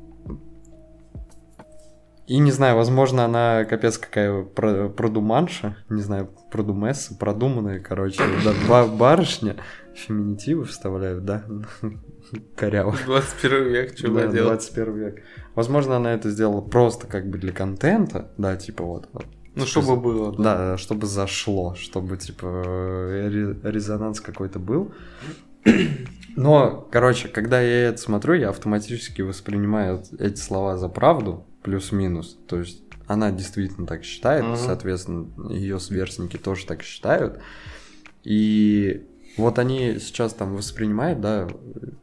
и не знаю, возможно, она капец какая продуманша, не знаю, продумесса, продуманная, короче, да, барышня, феминитивы вставляют, да? *laughs* Коряво. 21 век, что да, делать? 21 век. Возможно, она это сделала просто как бы для контента, да, типа вот. Ну, чтобы было, да. Да, чтобы зашло, чтобы, типа, резонанс какой-то был. Но, короче, когда я это смотрю, я автоматически воспринимаю эти слова за правду, плюс-минус. То есть она действительно так считает, uh-huh. соответственно, ее сверстники тоже так считают. И вот они сейчас там воспринимают, да,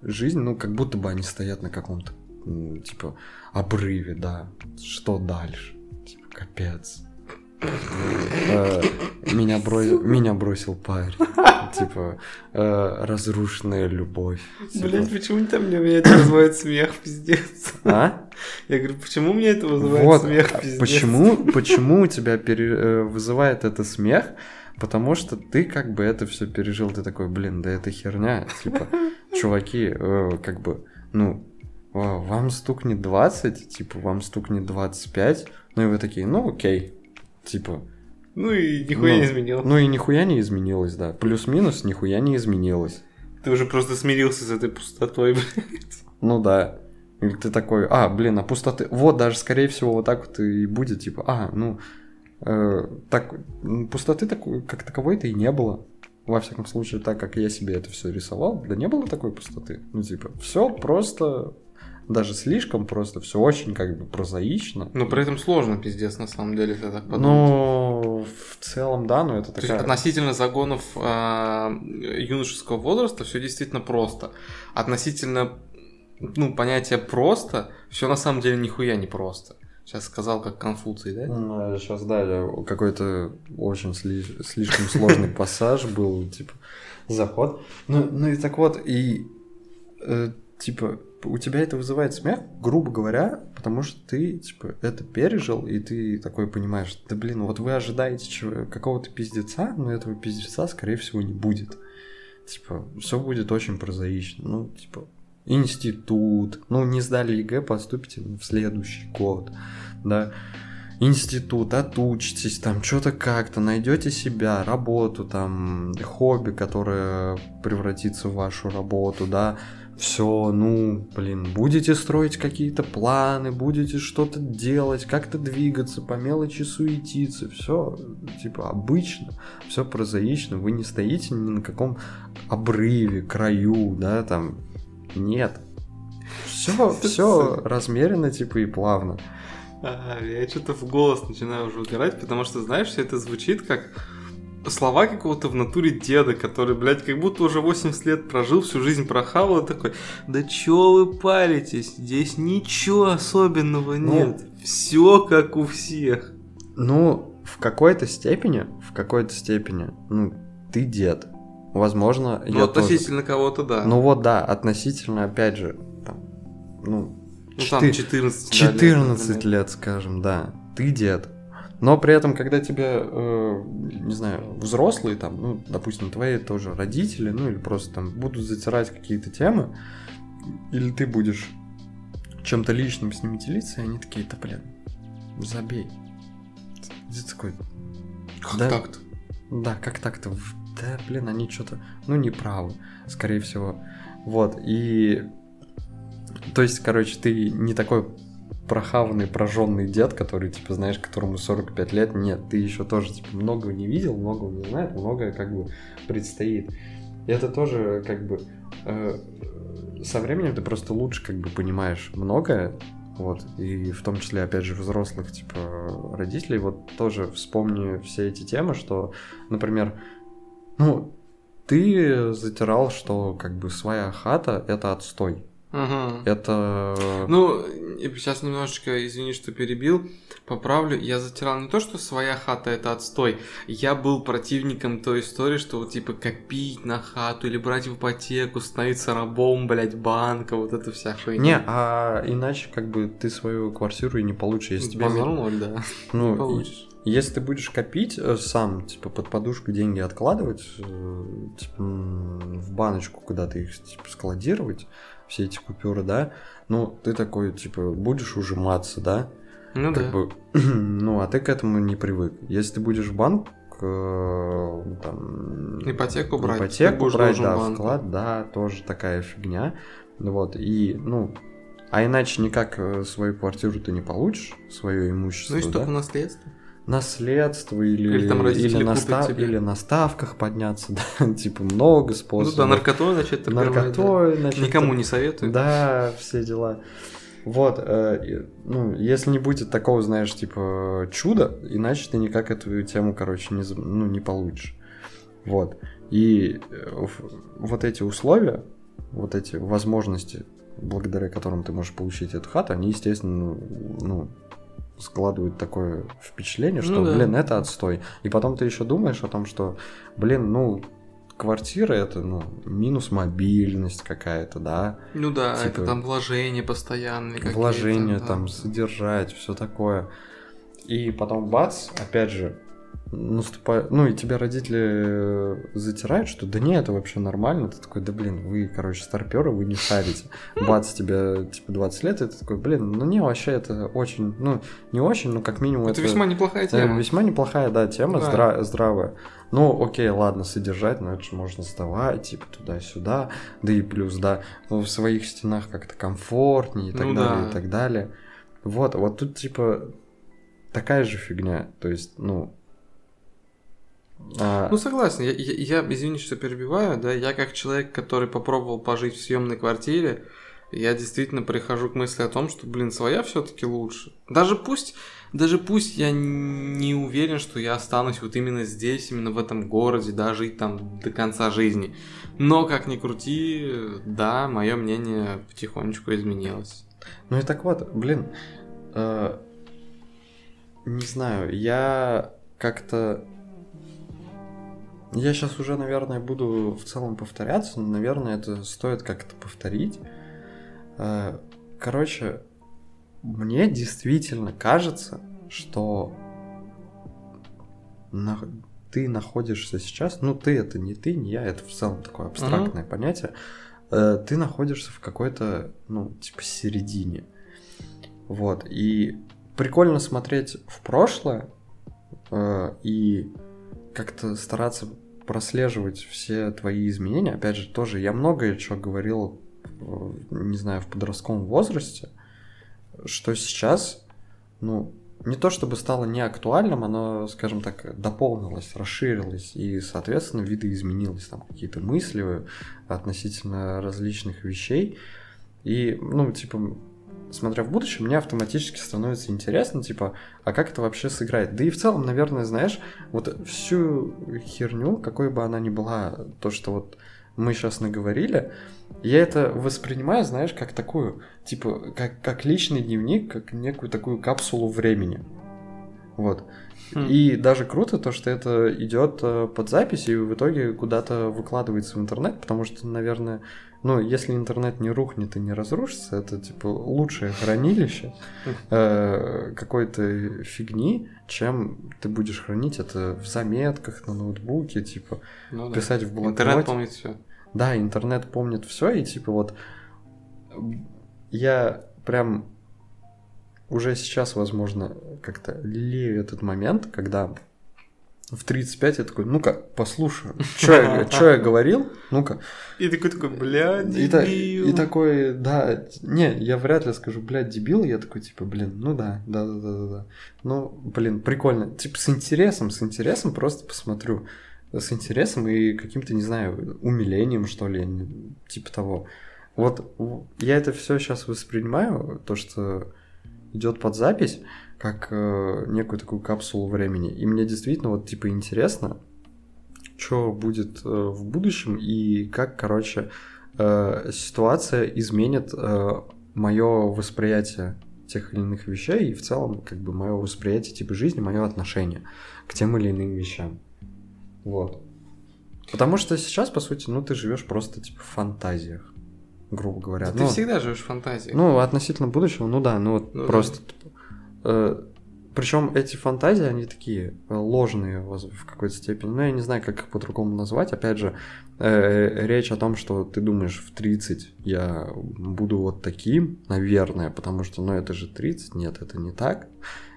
жизнь, ну, как будто бы они стоят на каком-то, типа, обрыве, да. Что дальше? Типа, капец. Э, Меня бро- меня бросил парень. *laughs* Типа, э, разрушенная любовь. Типа, Блять, почему там мне меня это вызывает смех, пиздец? А? Я говорю, почему мне это вызывает Вот, смех, а пиздец? почему, почему у тебя пере- э, вызывает это смех? Потому что ты как бы это все пережил, ты такой, блин, да это херня, типа, чуваки, э, как бы, ну, вам стукнет 20, типа, вам стукнет 25, ну и вы такие, ну окей, типа, Ну и нихуя Ну, не изменил. ну и нихуя не изменилось, да, плюс-минус нихуя не изменилось, Ты уже просто смирился с этой пустотой, *laughs* блядь. ну да, или ты такой, а, блин, а пустоты, вот даже, скорее всего, вот так вот и будет, типа, а, ну, э, так, пустоты такой, как таковой-то и не было. Во всяком случае, так как я себе это все рисовал, да не было такой пустоты. Ну, типа, все просто, даже слишком просто, все очень как бы прозаично. Но при этом сложно, пиздец, на самом деле, если так подумать. Ну, в целом, да, но это То есть такая... относительно загонов а, юношеского возраста все действительно просто. Относительно ну, понятия просто, все на самом деле нихуя не просто. Сейчас сказал как Конфуций, да? Сейчас, да, я- какой-то очень сли- слишком сложный пассаж был, типа, заход. Ну, ну и так вот, и, э, типа, у тебя это вызывает смех, грубо говоря, потому что ты, типа, это пережил, и ты такой понимаешь, да блин, вот вы ожидаете чего- какого-то пиздеца, но этого пиздеца, скорее всего, не будет. Типа, все будет очень прозаично. Ну, типа, институт, ну, не сдали ЕГЭ, поступите в следующий год, да, институт, отучитесь, там, что-то как-то, найдете себя, работу, там, хобби, которое превратится в вашу работу, да, все, ну, блин, будете строить какие-то планы, будете что-то делать, как-то двигаться, по мелочи суетиться, все, типа, обычно, все прозаично, вы не стоите ни на каком обрыве, краю, да, там, нет. Все, *laughs* все размеренно, типа, и плавно. А, я что-то в голос начинаю уже угорать, потому что, знаешь, все это звучит как слова какого-то в натуре деда, который, блядь, как будто уже 80 лет прожил, всю жизнь прохавал, и такой, да чё вы паритесь, здесь ничего особенного Ну. нет, все как у всех. Ну, в какой-то степени, в какой-то степени, ну, ты дед. Возможно, Ну, я тоже. относительно кого-то, да. Ну вот да, относительно, опять же, там, ну, Ну, там четы- 14, да, 14 например. лет, скажем, да, ты дед. Но при этом, когда тебе, э, не знаю, взрослые, там, ну, допустим, твои тоже родители, ну, или просто там будут затирать какие-то темы, или ты будешь чем-то личным с ними делиться, и они такие, да, блин, забей. Ты такой, Как Да. так-то? да, как так-то? Да, блин, они что-то, ну, не правы, скорее всего. Вот, и... То есть, короче, ты не такой прохаванный, прожженный дед, который, типа, знаешь, которому 45 лет. Нет, ты еще тоже, типа, многого не видел, многого не знает, многое, как бы, предстоит. И это тоже, как бы, э, со временем ты просто лучше, как бы, понимаешь многое, вот, и в том числе, опять же, взрослых, типа, родителей, вот тоже вспомни все эти темы, что, например, ну, ты затирал, что, как бы, своя хата — это отстой. Мгм. Это... Ну, и сейчас немножечко, извини, что перебил, поправлю. Я затирал не то, что своя хата это отстой. Я был противником той истории, что вот, типа копить на хату или брать в ипотеку, становиться рабом, блядь, банка, вот это вся хуйня. Не, а иначе, как бы, ты свою квартиру и не получишь, если тебе... Ноль, да. Ну, не получишь. Если ты будешь копить э, сам, типа под подушку деньги откладывать, э, типа в баночку куда-то их типа складировать, все эти купюры, да, ну ты такой типа будешь ужиматься, да, Ну как да. бы, *clears throat* ну а ты к этому не привык. Если ты будешь в банк э, там Ипотеку брать. ипотеку брать, да, банку. вклад, да, тоже такая фигня, вот и ну а иначе никак э, свою квартиру ты не получишь, свое имущество, Ну и что да? по наследству? Наследство или, Или там родители или, на купят ста- тебе. или на ставках подняться, *laughs* да, типа много Ну способов. да, наркотой начать торговать, да. Наркотой, значит, Никому не советую. Да, все дела. Вот, э, ну, если не будет такого, знаешь, типа чуда, иначе ты никак эту тему, короче, не, ну, не получишь. Вот. И э, вот эти условия, вот эти возможности, благодаря которым ты можешь получить эту хату, они, естественно, ну, складывает такое впечатление, что, Ну да. блин, это отстой. И потом ты еще думаешь о том, что, блин, ну, квартира это, ну, минус мобильность какая-то, да, Ну да, Типа, это там вложения постоянные вложения да. там, содержать, все такое. И потом бац, опять же, наступает, ну и тебя родители э, затирают, что да не, это вообще нормально, ты такой, да блин, вы, короче, старперы, вы не шарите. Бац, тебе типа 20 лет, и ты такой, блин, ну не, вообще это очень, ну не очень, но как минимум Это это, весьма неплохая э, тема. весьма неплохая, да, тема, Да. здра- здравая. Ну, окей, ладно, содержать, но это же можно сдавать, типа, туда-сюда, да и плюс, да, ну, в своих стенах как-то комфортнее и так Ну далее, да. и так далее. Вот, вот тут, типа, такая же фигня, то есть, ну... а, Ну согласен, я, я, я, извини, что перебиваю, да, я как человек, который попробовал пожить в съемной квартире, я действительно прихожу к мысли о том, что, блин, своя все-таки лучше. Даже пусть, даже пусть я не уверен, что я останусь вот именно здесь, именно в этом городе, да, жить там до конца жизни. Но как ни крути, да, мое мнение потихонечку изменилось. Ну и так вот, блин, э, не знаю, я как-то... Я сейчас уже, наверное, буду в целом повторяться, но, наверное, это стоит как-то повторить. Э, Короче, мне действительно кажется, что на- ты находишься сейчас, ну ты это не ты, не я, это в целом такое абстрактное понятие, э, ты находишься в какой-то, ну, типа, середине. Вот, и прикольно смотреть в прошлое э, и как-то стараться прослеживать все твои изменения. Опять же, тоже я многое что говорил, э, не знаю, в подростковом возрасте, что сейчас, ну, не то чтобы стало неактуальным, оно, скажем так, дополнилось, расширилось, и, соответственно, видоизменилось там какие-то мысли относительно различных вещей. И, ну, типа, смотря в будущее, мне автоматически становится интересно, типа, а как это вообще сыграет? Да и в целом, наверное, знаешь, вот всю херню, какой бы она ни была, то, что вот мы сейчас наговорили, я это воспринимаю, знаешь, как такую, типа, как, как личный дневник, как некую такую капсулу времени. Вот. Хм. И даже круто то, что это идет э, под запись и в итоге куда-то выкладывается в интернет, потому что, наверное, ну, если интернет не рухнет и не разрушится, это типа лучшее хранилище э, какой-то фигни, чем ты будешь хранить это в заметках на ноутбуке, типа Ну да. писать в блокноте. Интернет помнит все. Да, интернет помнит все, и типа вот я прям уже сейчас, возможно, как-то лелею этот момент, когда в 35 я такой, ну-ка, послушаю, что я, *laughs* я говорил, ну-ка. И такой такой, бля, И, та- и такой, да, не, я вряд ли скажу, блядь, дебил, я такой, типа, блин, ну да, да, да, да, да, да. Ну, блин, прикольно. Типа, с интересом, с интересом просто посмотрю. С интересом и каким-то, не знаю, умилением, что ли, типа того. Вот я это все сейчас воспринимаю, то, что идет под запись, как э, некую такую капсулу времени. И мне действительно вот типа интересно, что будет э, в будущем и как, короче, э, ситуация изменит мое восприятие тех или иных вещей и в целом как бы мое восприятие типа жизни, мое отношение к тем или иным вещам. Вот. Потому что сейчас, по сути, ну ты живешь просто типа в фантазиях, грубо говоря. Да Ну, ты всегда живешь в фантазии. ну, относительно будущего, ну да, ну вот Ну да. просто. причем эти фантазии, они такие э, ложные в какой-то степени. Ну, я не знаю, как их по-другому назвать. Опять же, э, речь о том, что ты думаешь, в 30 я буду вот таким, наверное, потому что, ну, это же 30. Нет, это не так.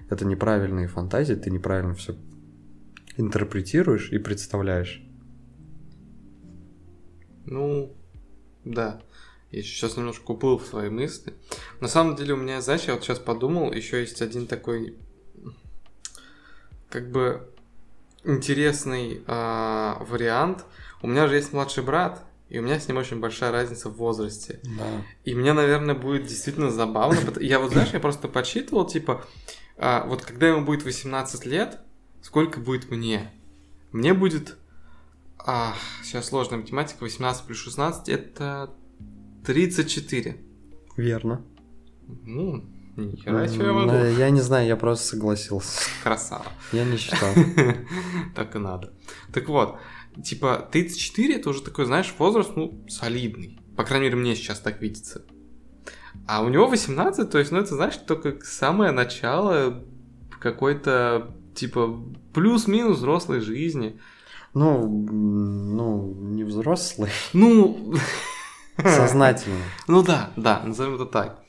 Это неправильные фантазии, ты неправильно все интерпретируешь и представляешь. Ну, да. Я сейчас немножко уплыл в свои мысли. На самом деле у меня, знаешь, я вот сейчас подумал, еще есть один такой, как бы, интересный а, вариант. У меня же есть младший брат, и у меня с ним очень большая разница в возрасте. Да. И мне, наверное, будет действительно забавно. Я вот, знаешь, я просто подсчитывал, типа, а, вот когда ему будет 18 лет, сколько будет мне? Мне будет... а, сейчас сложная математика. 18 плюс 16 это 34. Верно. Ну, Ни хера себе я могу. э, Я не знаю, я просто согласился. Красава. Я не считал. *laughs* Так и надо. Так вот, типа, 34 это уже такой, знаешь, возраст, ну, солидный. По крайней мере, мне сейчас так видится. А у него 18, то есть, ну, это, знаешь, только самое начало какой-то, типа, плюс-минус взрослой жизни. Ну, ну, не взрослый, Ну, *laughs* сознательный. *laughs* ну да, да, назовем это так.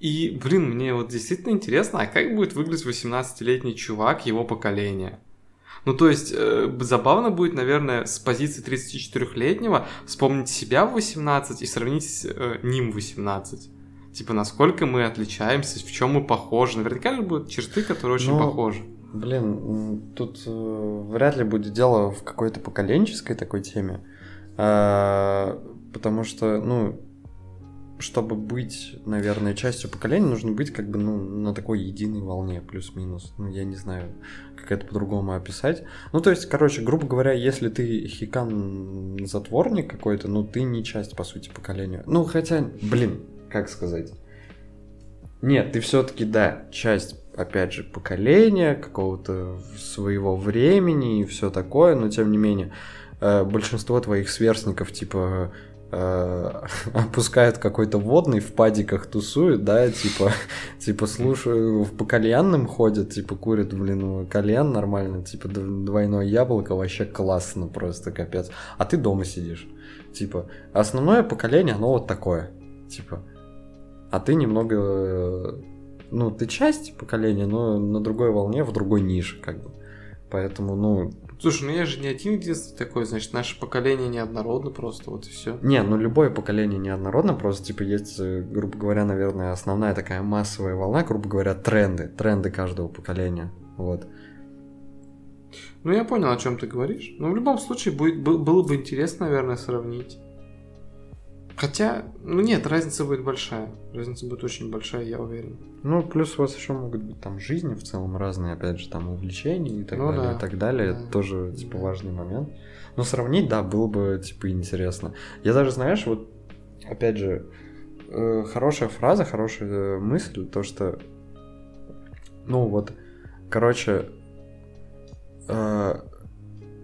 И, блин, мне вот действительно интересно, а как будет выглядеть 18-летний чувак его поколения? Ну, то есть, э, забавно будет, наверное, с позиции 34-летнего вспомнить себя в 18 и сравнить с э, ним в 18. Типа, насколько мы отличаемся, в чем мы похожи. Наверняка же будут черты, которые очень Ну, похожи. Блин, тут э, вряд ли будет дело в какой-то поколенческой такой теме. А, Потому что, ну, чтобы быть, наверное, частью поколения, нужно быть как бы, ну, на такой единой волне, плюс-минус. Ну, я не знаю, как это по-другому описать. Ну, то есть, короче, грубо говоря, если ты хикан-затворник какой-то, ну, ты не часть, по сути, поколения. Ну, хотя, блин, как сказать? Нет, ты все-таки, да, часть, опять же, поколения, какого-то своего времени и все такое, но тем не менее, э, большинство твоих сверстников, типа, *laughs* опускают какой-то водный, в падиках тусуют, да, типа, *laughs* типа, слушаю, по кальянным ходят, типа, курят, блин, кальян нормально, типа, дв- двойное яблоко, вообще классно просто, капец. А ты дома сидишь. Типа, основное поколение, оно вот такое. Типа, а ты немного... э, Ну, ты часть поколения, но на другой волне, в другой нише, как бы. Поэтому, ну... Слушай, ну я же не один единственный такой, значит, наше поколение неоднородно просто, вот и все. Не, ну любое поколение неоднородно, просто, типа, есть, э, грубо говоря, наверное, основная такая массовая волна, грубо говоря, тренды. Тренды каждого поколения. Вот. Ну, я понял, о чем ты говоришь. Но в любом случае будет, был- было бы интересно, наверное, сравнить. Хотя, ну нет, разница будет большая. Разница будет очень большая, я уверен. Ну, плюс у вас еще могут быть там жизни в целом разные, опять же, там увлечения и так Ну далее, да. и так далее. Да. Это тоже, типа, Да. важный момент. Но сравнить, да, было бы, типа, интересно. Я даже, знаешь, вот, опять же, э, хорошая фраза, хорошая э, мысль, то, что, ну, вот, короче, э,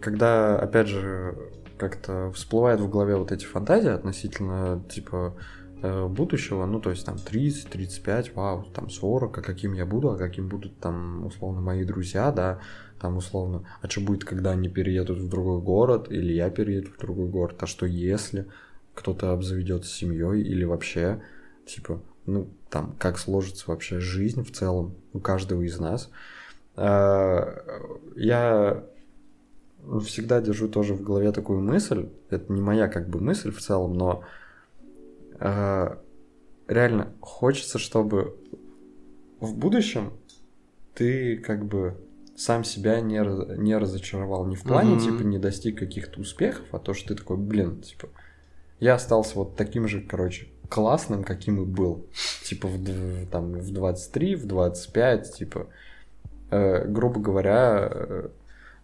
когда, опять же, как-то всплывает в голове вот эти фантазии относительно, типа, э, будущего, ну, то есть там 30, 35, вау, там 40, а каким я буду, а каким будут там, условно, мои друзья, да, там, условно, а что будет, когда они переедут в другой город, или я перееду в другой город, а что если кто-то обзаведется семьей, или вообще, типа, ну, там, как сложится вообще жизнь в целом у каждого из нас. А, Я всегда держу тоже в голове такую мысль, это не моя как бы мысль в целом, но а, реально хочется, чтобы в будущем ты как бы сам себя не, не разочаровал. Не в плане, Мгм. типа, не достиг каких-то успехов, а то, что ты такой, блин, типа, я остался вот таким же, короче, классным, каким и был. Типа, в, там, в 23, в 25, типа, э, грубо говоря, э,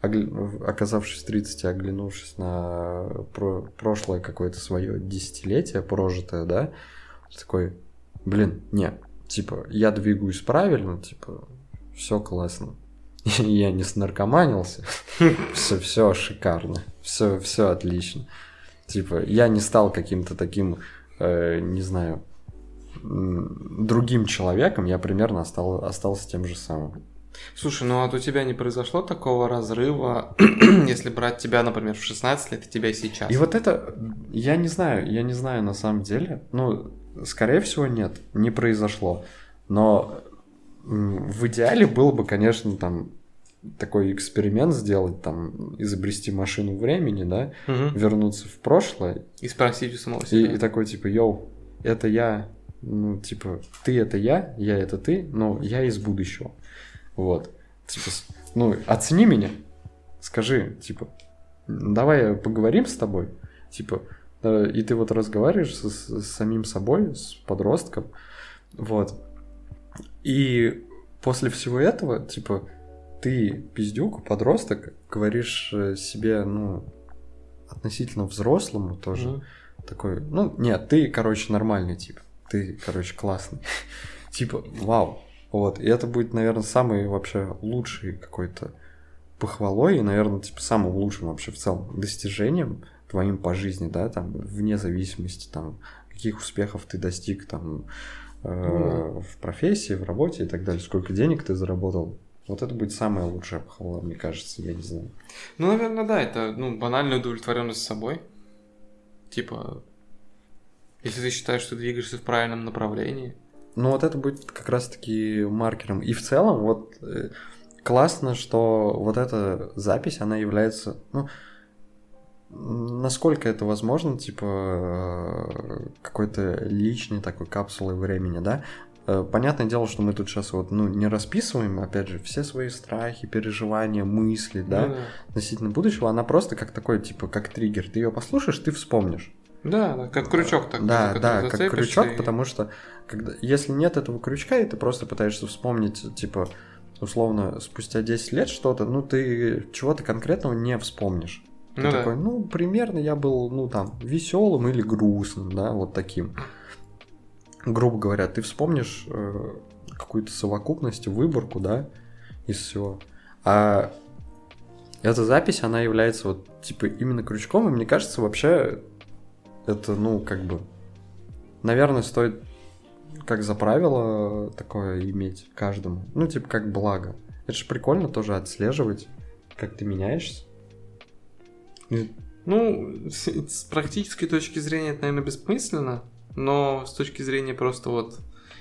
оказавшись в 30 и оглянувшись на про- прошлое какое-то свое десятилетие прожитое, да, такой, блин, не, типа, я двигаюсь правильно, типа, все классно. *laughs* Я не снаркоманился, *laughs* все, все шикарно, все, все отлично. Типа, я не стал каким-то таким, э, не знаю, другим человеком, я примерно остал, остался тем же самым. Слушай, ну а вот у тебя не произошло такого разрыва, *clears throat* если брать тебя, например, в 16 лет и тебя сейчас? И вот это, я не знаю, я не знаю на самом деле. Ну, скорее всего, нет, не произошло. Но в идеале было бы, конечно, там такой эксперимент сделать, там, изобрести машину времени, да, Мгм. вернуться в прошлое И спросить у самого и, себя. и такой, типа, йоу, это я, ну, типа, ты это я, я это ты, но я из будущего. Вот. Типа, ну, оцени меня, скажи, типа, давай поговорим с тобой, типа, и ты вот разговариваешь с, с самим собой, с подростком, вот. И после всего этого, типа, ты, пиздюк, подросток, говоришь э, себе, ну, относительно взрослому тоже, Мгм. такой, ну, нет, ты, короче, нормальный тип. Ты, короче, классный. *laughs* Типа, вау. Вот. И это будет, наверное, самый вообще лучший какой-то похвалой и, наверное, типа самым лучшим вообще в целом достижением твоим по жизни, да, там, вне зависимости, там, каких успехов ты достиг, там, э, Ну в профессии, в работе и так далее, сколько денег ты заработал. Вот это будет самая лучшая похвала, мне кажется, я не знаю. Ну, наверное, да, это ну, банальная удовлетворенность собой. Типа, если ты считаешь, что двигаешься в правильном направлении. Ну, вот это будет как раз-таки маркером. И в целом, вот э, классно, что вот эта запись, она является, ну, насколько это возможно, типа, э, какой-то личной такой капсулой времени, да? Э, Понятное дело, что мы тут сейчас вот, ну, не расписываем, опять же, все свои страхи, переживания, мысли, да, Ну относительно будущего, она просто как такой, типа, как триггер. Ты ее послушаешь, ты вспомнишь. Да, да, как крючок такой. Да, да, как крючок, и- потому что когда, если нет этого крючка, и ты просто пытаешься вспомнить, типа, условно, спустя 10 лет что-то, ну, ты чего-то конкретного не вспомнишь. Ты Ну да. такой, ну, примерно я был, ну, там, веселым или грустным, да, вот таким. Грубо говоря, ты вспомнишь э, какую-то совокупность, выборку, да, из всего. А эта запись, она является вот, типа, именно крючком, и мне кажется, вообще, это, ну, как бы, наверное, стоит как за правило такое иметь каждому. Ну, типа, как благо. Это же прикольно тоже отслеживать, как ты меняешься. Ну, с, с практической точки зрения это, наверное, бессмысленно, но с точки зрения просто вот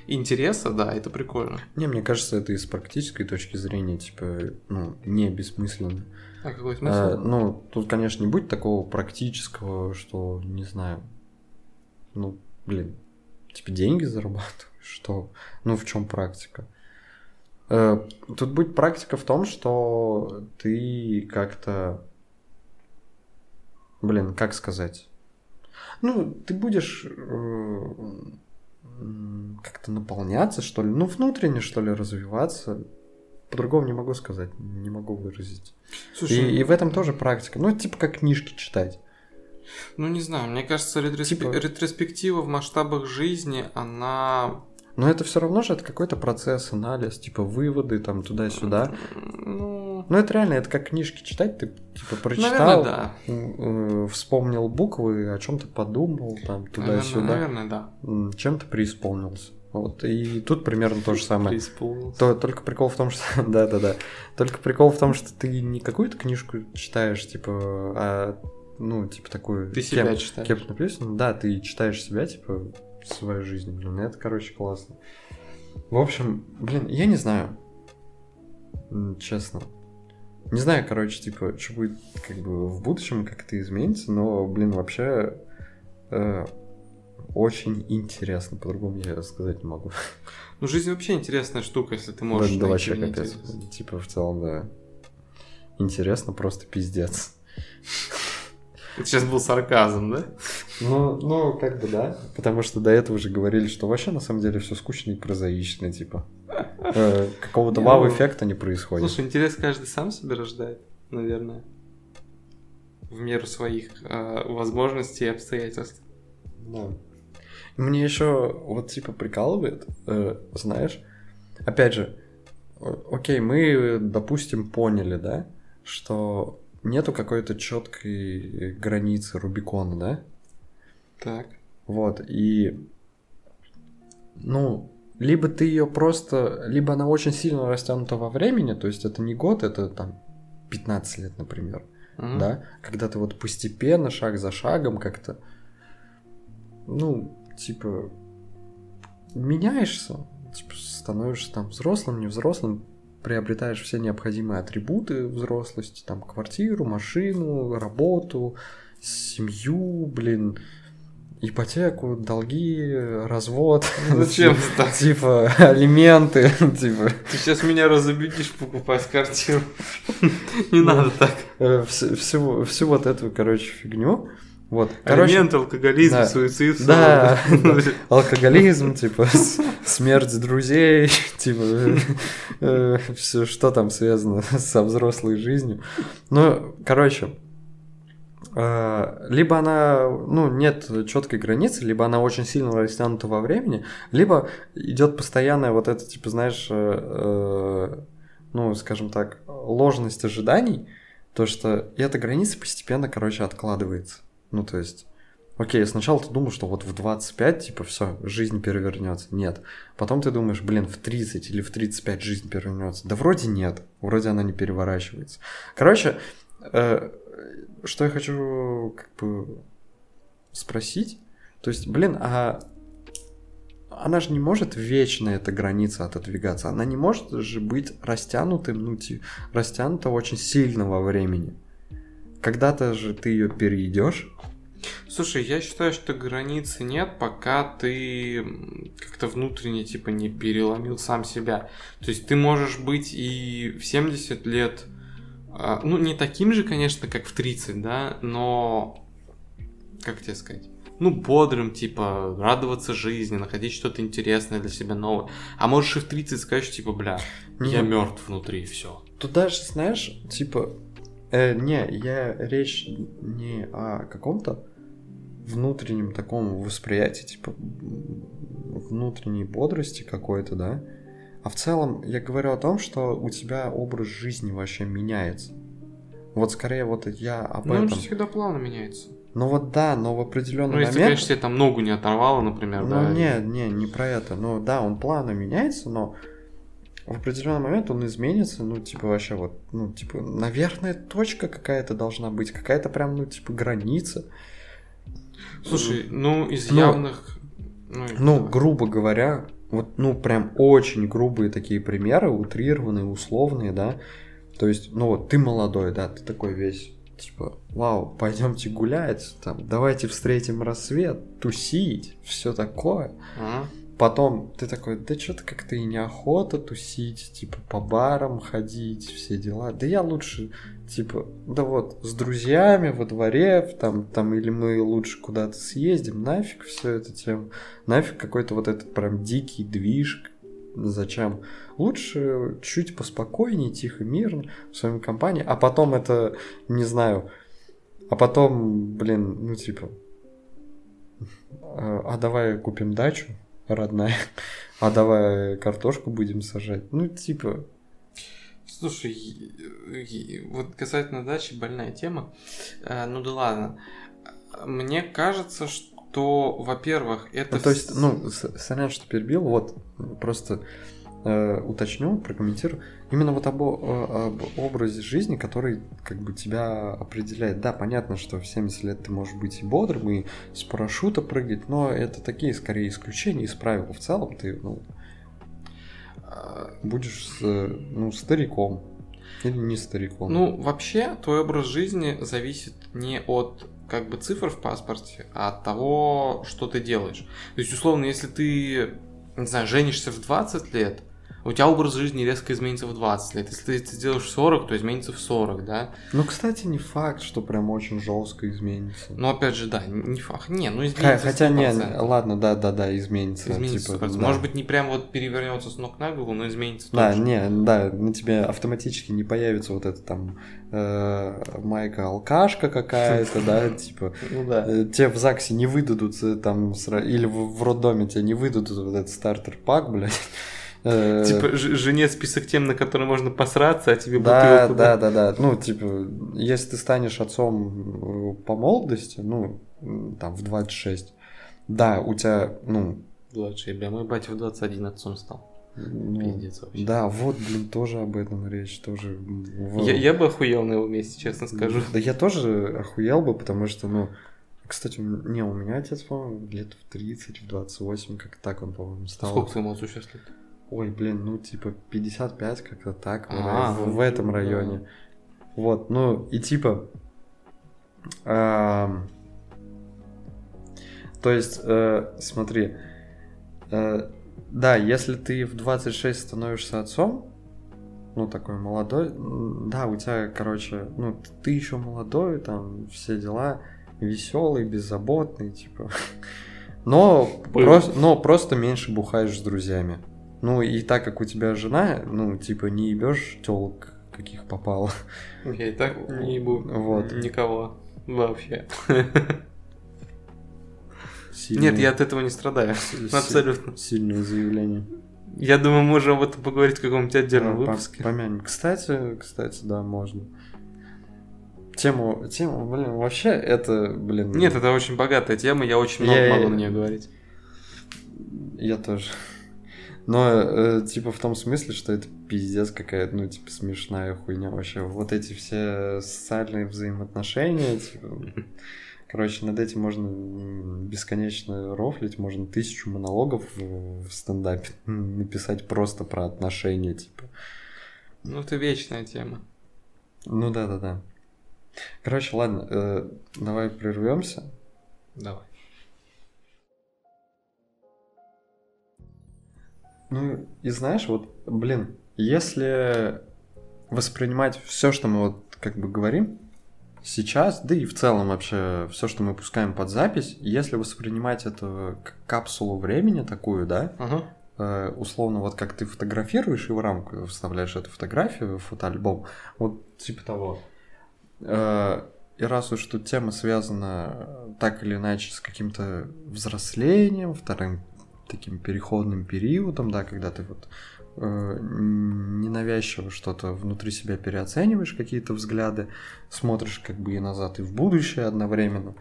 интереса, да, это прикольно. Не, мне кажется, это и с практической точки зрения, типа, ну, не бессмысленно. А какой смысл? А, ну, тут, конечно, не будет такого практического, что, не знаю, ну, блин, типа деньги зарабатываешь, *laughs* что, ну, в чем практика? Э, Тут будет практика в том, что ты как-то, блин, как сказать? Ну, ты будешь э, как-то наполняться, что ли, ну, внутренне, что ли, развиваться. По-другому не могу сказать, не могу выразить. Слушай, И, и в этом тоже практика. Ну, это типа как книжки читать. Ну не знаю, мне кажется, ретроспе- Типа- ретроспектива в масштабах жизни, она... Но это все равно же это какой-то процесс, анализ, типа выводы там туда-сюда. Ну, Ну, это реально, это как книжки читать, ты типа прочитал, наверное, да. э, вспомнил буквы, о чем-то подумал, там Наверное, туда-сюда, наверное, да. м, чем-то преисполнился. Вот, и тут примерно то же самое. То, только прикол в том, что... *laughs* Да-да-да. Только прикол в том, что ты не какую-то книжку читаешь, типа, а, ну, типа такую... Ты себя кем- читаешь. Кем написано? Да, ты читаешь себя, типа, свою жизнь. Блин, это, короче, классно. В общем, блин, я не знаю. Честно. Не знаю, короче, типа, что будет как бы в будущем, как это изменится, но, блин, вообще э, очень интересно. По-другому я сказать не могу. Ну, жизнь вообще интересная штука, если ты можешь Да, да вообще капец. Типа, в целом, да. Интересно, просто пиздец. Это сейчас был сарказм, да? Ну, ну, как бы да. Потому что до этого уже говорили, что вообще на самом деле все скучно и прозаично, типа. Э, Какого-то Не, вау-эффекта не происходит. Слушай, интерес каждый сам себе рождает, наверное. В меру своих э, возможностей и обстоятельств. Да. Мне еще вот типа прикалывает, э, знаешь, опять же, окей, мы, допустим, поняли, да, что нету какой-то четкой границы Рубикона, да? Так. Вот, и, ну, либо ты ее просто, либо она очень сильно растянута во времени, то есть это не год, это там 15 лет, например, Мгм. да, когда ты вот постепенно, шаг за шагом как-то, ну, типа, меняешься, типа, становишься там взрослым, не взрослым, приобретаешь все необходимые атрибуты взрослости, там, квартиру, машину, работу, семью, блин, ипотеку, долги, развод. Ну, Зачем *laughs* это? Типа, алименты, *laughs* типа, Ты сейчас меня разобедишь покупать квартиру. *laughs* Не надо так. э, вс- всю, всю вот эту, короче, фигню. Вот, короче, Алимент, алкоголизм, да. суицид. Да, ссоры. *laughs* алкоголизм, типа, смерть друзей, *laughs* типа, все, что там связано *laughs* со взрослой жизнью. Ну, короче, э, либо она, ну, нет четкой границы, либо она очень сильно растянута во времени, либо идет постоянная вот это, типа, знаешь, э, э, ну, скажем так, ложность ожиданий, то, что эта граница постепенно, короче, откладывается. Ну, то есть, окей, сначала ты думал, что вот в 25, типа, все, жизнь перевернется. Нет. Потом ты думаешь, блин, в 30 или в 35 жизнь перевернется. Да вроде нет, вроде она не переворачивается. Короче, э, что я хочу как бы спросить, то есть, блин, а она же не может вечно эта граница отодвигаться. Она не может же быть растянутым, ну, растянута очень сильно во времени. Когда-то же ты ее перейдешь. Слушай, я считаю, что границы нет, пока ты как-то внутренне, типа, не переломил сам себя. То есть ты можешь быть и в 70 лет, а, ну, не таким же, конечно, как в 30, да, но, как тебе сказать, ну, бодрым, типа, радоваться жизни, находить что-то интересное для себя новое. А можешь и в 30 сказать, типа, бля, я Ну. мертв внутри, все. Тут даже, знаешь, типа, э, не, я речь не о каком-то внутреннем таком восприятии, типа, внутренней бодрости какой-то, да, а в целом я говорю о том, что у тебя образ жизни вообще меняется. Вот скорее вот я об Ну, он этом. же всегда плавно меняется. Ну вот да, но в определенный Ну, если, момент. конечно, тебе там ногу не оторвало, например, Ну да. не, не, не про это. Ну да, он плавно меняется, но в определенный момент он изменится, ну, типа, вообще вот, ну, типа, наверное, точка какая-то должна быть, какая-то прям, ну, типа, граница. Слушай, ну, из Ну, явных... Ну, Ну, давай. грубо говоря, вот, ну, прям очень грубые такие примеры, утрированные, условные, да. То есть, ну, вот, ты молодой, да, ты такой весь, типа, вау, пойдемте гулять, там, давайте встретим рассвет, тусить, все такое. А? Потом ты такой, да что-то как-то и неохота тусить, типа по барам ходить, все дела. Да я лучше, типа, да вот, с друзьями во дворе, там, там или мы лучше куда-то съездим, нафиг все это тем, нафиг какой-то вот этот прям дикий движ, зачем? Лучше чуть поспокойнее, тихо, мирно, в своей компании, а потом это, не знаю, а потом, блин, ну типа, а а давай купим дачу, родная, а давай картошку будем сажать. Ну, типа, Слушай, вот касательно дачи больная тема. Э, Ну да ладно. Мне кажется, что, во-первых, это... ну, то есть, ну, сорян, что перебил, вот, просто э, уточню, прокомментирую. Именно вот об, о- об образе жизни, который как бы тебя определяет. Да, понятно, что в 70 лет ты можешь быть и бодрым, и с парашюта прыгать, но это такие, скорее, исключения из правил. В целом ты, ну, э, будешь, э, ну, стариком. Или не стариком. Ну, вообще, твой образ жизни зависит не от как бы цифр в паспорте, а от того, что ты делаешь. То есть, условно, если ты, не знаю, женишься в 20 лет, у тебя образ жизни резко изменится в 20 лет. Если ты это сделаешь в 40, то изменится в 40, да? Ну, кстати, не факт, что прям очень жестко изменится. Но опять же, да, не факт. Не, ну изменится Хотя не, 100%. ладно, да, да, да, изменится. Изменится типа, 100%. да. Может быть, не прям вот перевернется с ног на голову, но изменится Да, точно. не, да, на тебе автоматически не появится вот эта там э, майка алкашка какая-то, да, *laughs* типа. Ну да. э, Тебе в ЗАГСе не выдадут там, или в, в роддоме тебе не выдадут вот этот стартер-пак, блядь. Э, Типа жене список тем, на которые можно посраться, а тебе Да, бутылку. да, да, да. Ну, типа, если ты станешь отцом э, по молодости, ну, там, в 26, да, у тебя, ну, 26, бля, мой батя в 21 отцом стал. ну, Пиздец вообще. да, вот, блин, тоже об этом речь, тоже. Я, я бы охуел на его месте, честно скажу. Да я тоже охуел бы, потому что, ну, кстати, не, у меня отец, по-моему, лет в 30, в 28, как так он, по-моему, стал. Сколько твоему отцу сейчас лет? Ой, блин, ну, типа, 55, как-то так, в, А, в- ну, в этом да. районе. Вот, ну, и типа... ам, то есть, э, смотри, э, да, если ты в 26 становишься отцом, ну, такой молодой, да, у тебя, короче, ну, ты еще молодой, там, все дела, веселый, беззаботный, типа. *laughs* Но, Был. но просто меньше бухаешь с друзьями. Ну, и так как у тебя жена, ну, типа, не ебешь телок, каких попало. Я и так не ебу Вот. никого. Вообще. Сильное- Нет, я от этого не страдаю. си- Абсолютно. Сильное заявление. Я думаю, можем об этом поговорить в каком-нибудь отдельном по- выпуске. Помянем. Кстати, кстати, да, можно. Тему, тему, блин, вообще это, блин... Нет, это очень богатая тема, я очень много Я- могу на нее говорить. Я тоже. Но, э, типа, в том смысле, что это пиздец какая-то, ну, типа, смешная хуйня вообще. Вот эти все социальные взаимоотношения, типа... Короче, над этим можно бесконечно рофлить, можно тысячу монологов в стендапе *laughs* написать просто про отношения, типа. Ну, это вечная тема. Ну да-да-да. Короче, ладно, э, давай прервемся. Давай. Ну, и знаешь, вот, блин, если воспринимать все, что мы вот как бы говорим сейчас, да и в целом вообще все, что мы пускаем под запись, если воспринимать это как капсулу времени такую, да, Ага. э, условно, вот как ты фотографируешь и в рамку вставляешь эту фотографию в фотоальбом, вот типа того. Э, И раз уж тут тема связана так или иначе с каким-то взрослением, вторым таким переходным периодом, да, когда ты вот э, ненавязчиво что-то внутри себя переоцениваешь, какие-то взгляды, смотришь как бы и назад, и в будущее одновременно.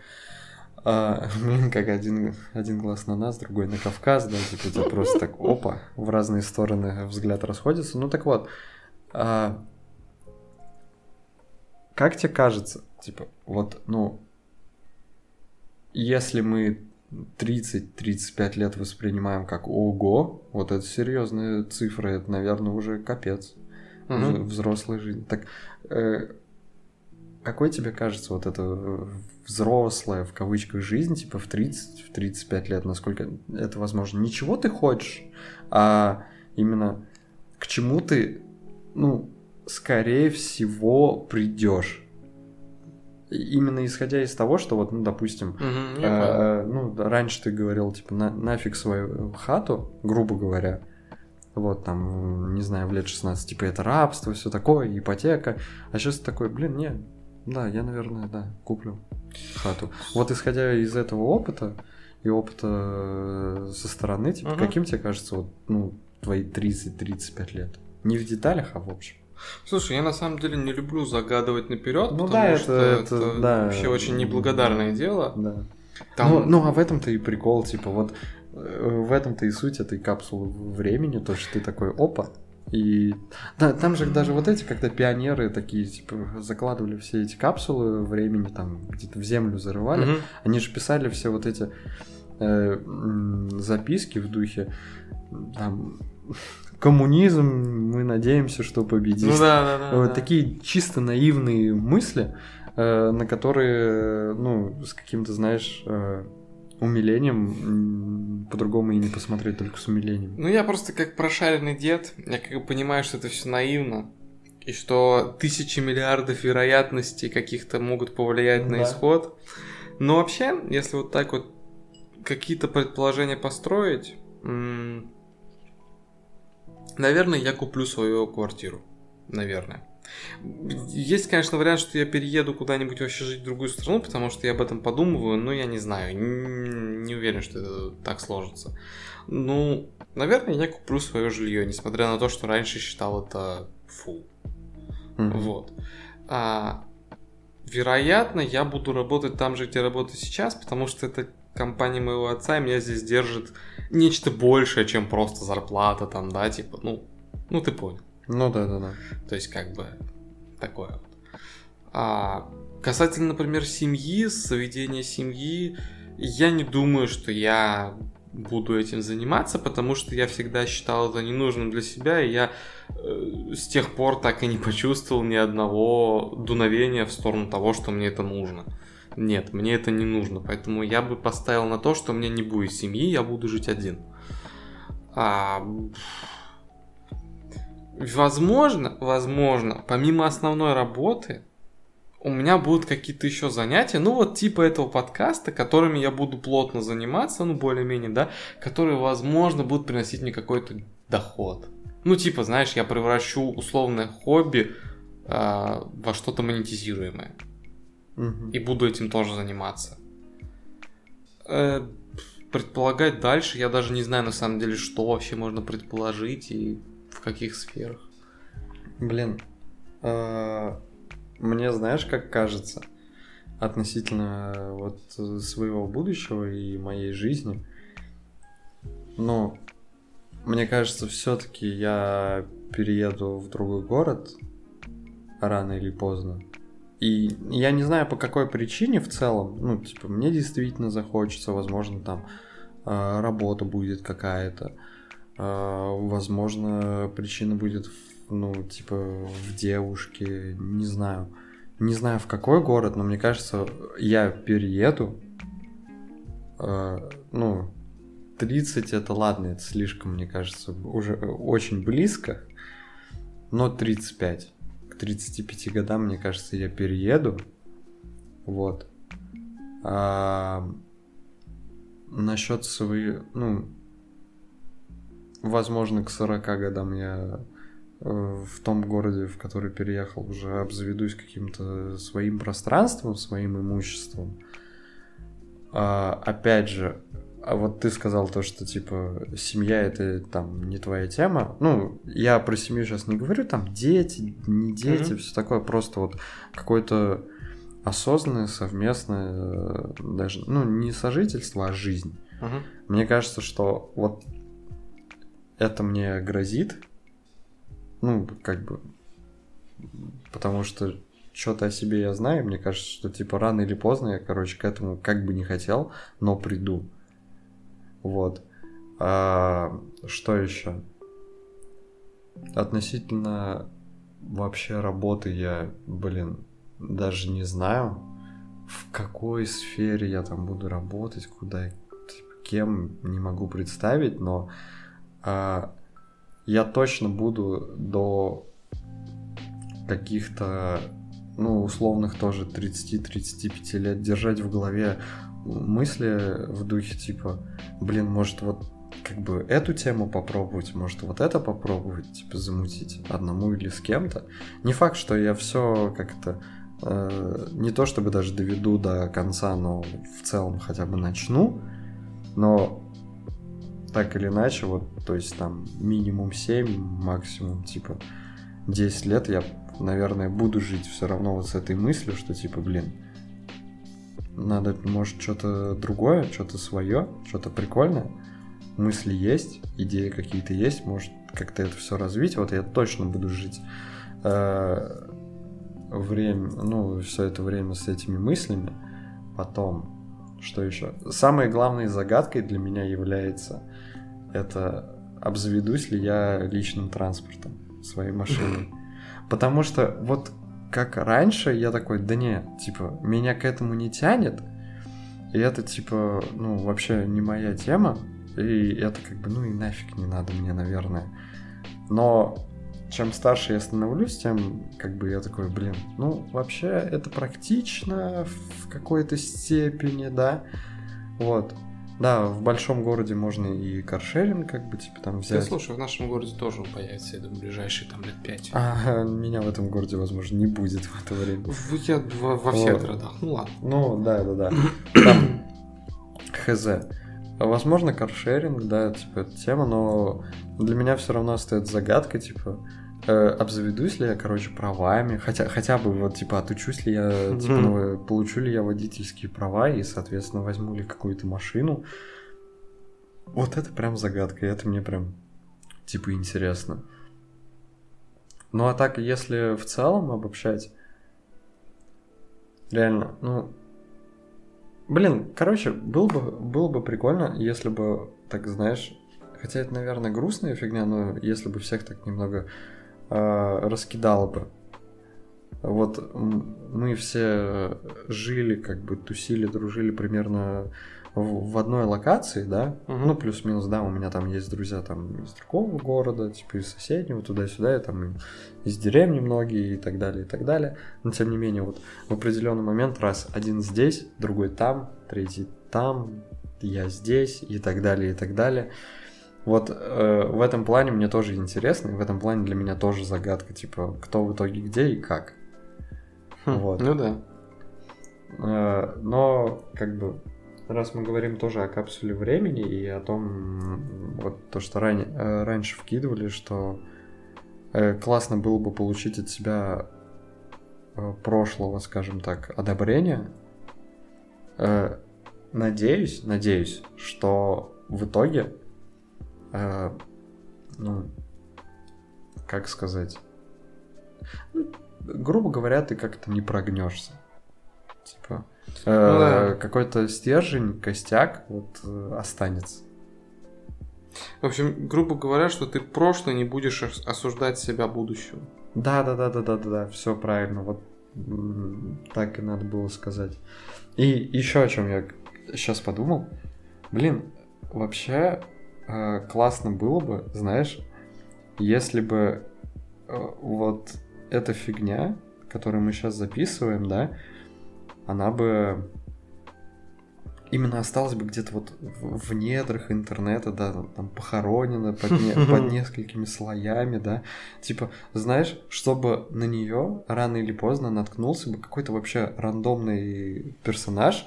А, *laughs* блин, как один, один глаз на нас, другой на Кавказ, да, типа тебя просто так, опа, в разные стороны взгляд расходится. Ну так вот, а, как тебе кажется, типа, вот, ну, если мы 30-35 лет воспринимаем как ого, вот это серьезные цифры, это, наверное, уже капец в Мгм. взрослой жизни. Так, э, какой тебе кажется вот эта взрослая, в кавычках, жизнь, типа в 30, в 35 лет, насколько это возможно? Ничего ты хочешь, а именно к чему ты, ну, скорее всего, придешь. Именно исходя из того, что вот, ну, допустим, понял. Э, ну, раньше ты говорил, типа, на, нафиг свою хату, грубо говоря. Вот там, не знаю, в лет 16, типа, это рабство, все такое, ипотека. А сейчас ты такой, блин, не, да, я, наверное, да, куплю хату. Вот исходя из этого опыта и опыта э, со стороны, типа, Мгм. каким тебе кажется, вот, ну, твои 30-35 лет? Не в деталях, а в общем. Слушай, я на самом деле не люблю загадывать наперед, Ну потому да, что это- это, это, да. вообще очень неблагодарное дело. Да. Там... Ну, ну, а в этом-то и прикол, типа, вот э, в этом-то и суть этой капсулы времени, то, что ты такой, опа, и да, там же даже вот эти, когда пионеры такие, типа, закладывали все эти капсулы времени, там, где-то в землю зарывали, Мгм. они же писали все вот эти э, записки в духе, там, коммунизм, мы надеемся, что победит. Ну да, да, да. Вот да. такие чисто наивные мысли, э, на которые, ну, с каким-то, знаешь, э, умилением по-другому и не посмотреть, только с умилением. Ну, я просто как прошаренный дед, я как бы понимаю, что это все наивно, и что тысячи миллиардов вероятностей каких-то могут повлиять на Да. исход. Но вообще, если вот так вот какие-то предположения построить, м, наверное, я куплю свою квартиру. Наверное. Есть, конечно, вариант, что я перееду куда-нибудь вообще жить в другую страну, потому что я об этом подумываю, но я не знаю, не уверен, что это так сложится. Ну, наверное, я куплю свое жилье, несмотря на то, что раньше считал это фу. Мгм. Вот. А, вероятно, я буду работать там же, где работаю сейчас, потому что это компания моего отца, и меня здесь держит нечто большее, чем просто зарплата там, да, типа, ну, ну ты понял. Ну да, да, да. То есть, как бы, такое вот. А, касательно, например, семьи, заведения семьи, я не думаю, что я буду этим заниматься, потому что я всегда считал это ненужным для себя, и я э, с тех пор так и не почувствовал ни одного дуновения в сторону того, что мне это нужно. Нет, мне это не нужно, поэтому я бы поставил на то, что у меня не будет семьи, я буду жить один. А, Возможно, возможно, помимо основной работы, у меня будут какие-то еще занятия, ну вот типа этого подкаста, которыми я буду плотно заниматься, ну более-менее, да, которые, возможно, будут приносить мне какой-то доход. Ну типа, знаешь, я превращу условное хобби а, во что-то монетизируемое. И буду этим тоже заниматься. Э, предполагать дальше, я даже не знаю на самом деле, что вообще можно предположить и в каких сферах. Блин, э, мне знаешь, как кажется, относительно э, вот своего будущего и моей жизни, ну, мне кажется, все-таки я перееду в другой город рано или поздно. И я не знаю по какой причине в целом, ну, типа, мне действительно захочется, возможно, там э, работа будет какая-то, э, возможно, причина будет, ну, типа, в девушке, не знаю. Не знаю в какой город, но мне кажется, я перееду, э, ну, 30 это ладно, это слишком, мне кажется, уже очень близко, но 35 к 35 годам, мне кажется, я перееду. Вот. А, насчет своей, ну, возможно, к 40 годам я э, в том городе, в который переехал, уже обзаведусь каким-то своим пространством, своим имуществом. А, опять же, а вот ты сказал то, что типа семья это там не твоя тема. Ну, я про семью сейчас не говорю, там дети, не дети, Мгм. все такое, просто вот какое-то осознанное, совместное, э, даже, ну, не сожительство, а жизнь. Мгм. Мне кажется, что вот это мне грозит. Ну, как бы. Потому что что-то о себе я знаю. Мне кажется, что типа рано или поздно я, короче, к этому как бы не хотел, но приду. Вот. А, что еще? Относительно вообще работы я, блин, даже не знаю, в какой сфере я там буду работать, куда, типа, кем, не могу представить, но а, я точно буду до каких-то, ну, условных тоже 30-35 лет держать в голове мысли в духе типа, блин, может вот как бы эту тему попробовать, может вот это попробовать, типа замутить одному или с кем-то. Не факт, что я все как-то э, не то чтобы даже доведу до конца, но в целом хотя бы начну, но так или иначе, вот, то есть там минимум 7, максимум типа 10 лет я, наверное, буду жить все равно вот с этой мыслью, что типа, блин, надо, может, что-то другое, что-то свое, что-то прикольное. Мысли есть, идеи какие-то есть, может, как-то это все развить. Вот я точно буду жить э, время, ну, все это время с этими мыслями. Потом, что еще? Самой главной загадкой для меня является это обзаведусь ли я личным транспортом, своей машиной. *laughs* Потому что вот как раньше я такой, да не, типа, меня к этому не тянет, и это, типа, ну, вообще не моя тема, и это как бы, ну и нафиг не надо мне, наверное. Но чем старше я становлюсь, тем как бы я такой, блин, ну, вообще это практично в какой-то степени, да, вот. Да, в большом городе можно и каршеринг как бы, типа, там Да, взять. слушай, в нашем городе тоже он появится, я думаю, ближайшие там лет пять. А меня в этом городе, возможно, не будет в это время. В- Я во, во всех Вот. городах. Ну ладно. Ну, да, да, да. *coughs* Там хз. Возможно, каршеринг, да, типа, эта тема, но для меня все равно остается загадка, типа, э, обзаведусь ли я, короче, правами, хотя, хотя бы вот, типа, отучусь ли я, типа, Мгм. ну, получу ли я водительские права и, соответственно, возьму ли какую-то машину. Вот это прям загадка, и это мне прям, типа, интересно. Ну, а так, если в целом обобщать, реально, ну, блин, короче, было бы, было бы прикольно, если бы, так знаешь, хотя это, наверное, грустная фигня, но если бы всех так немного э, раскидало бы. Вот мы все жили, как бы тусили, дружили примерно в, одной локации, да, Мгм. ну плюс-минус, да, у меня там есть друзья там из другого города, типа из соседнего, туда-сюда, и там из деревни многие и так далее, и так далее. Но тем не менее, вот в определенный момент раз один здесь, другой там, третий там, я здесь и так далее, и так далее. Вот э, в этом плане мне тоже интересно, и в этом плане для меня тоже загадка, типа, кто в итоге где и как. Хм, Вот. Ну да. Э, но, как бы, раз мы говорим тоже о капсуле времени и о том, вот то, что ран... Э, раньше вкидывали, что э, классно было бы получить от себя прошлого, скажем так, одобрения. Надеюсь, надеюсь, что в итоге, ну, как сказать, ну, грубо говоря, ты как-то не прогнешься. Типа, ну, э, да. какой-то стержень, костяк вот э, останется. В общем, грубо говоря, что ты прошлое не будешь осуждать себя будущего. Да, да, да, да, да, да, да, все правильно. Вот так и надо было сказать. И еще о чем я сейчас подумал. Блин, вообще э, классно было бы, знаешь, если бы э, вот эта фигня, которую мы сейчас записываем, да, она бы именно осталась бы где-то вот в, недрах интернета, да, там похоронена под, не, *laughs* под несколькими слоями, да. Типа, знаешь, чтобы на нее рано или поздно наткнулся бы какой-то вообще рандомный персонаж,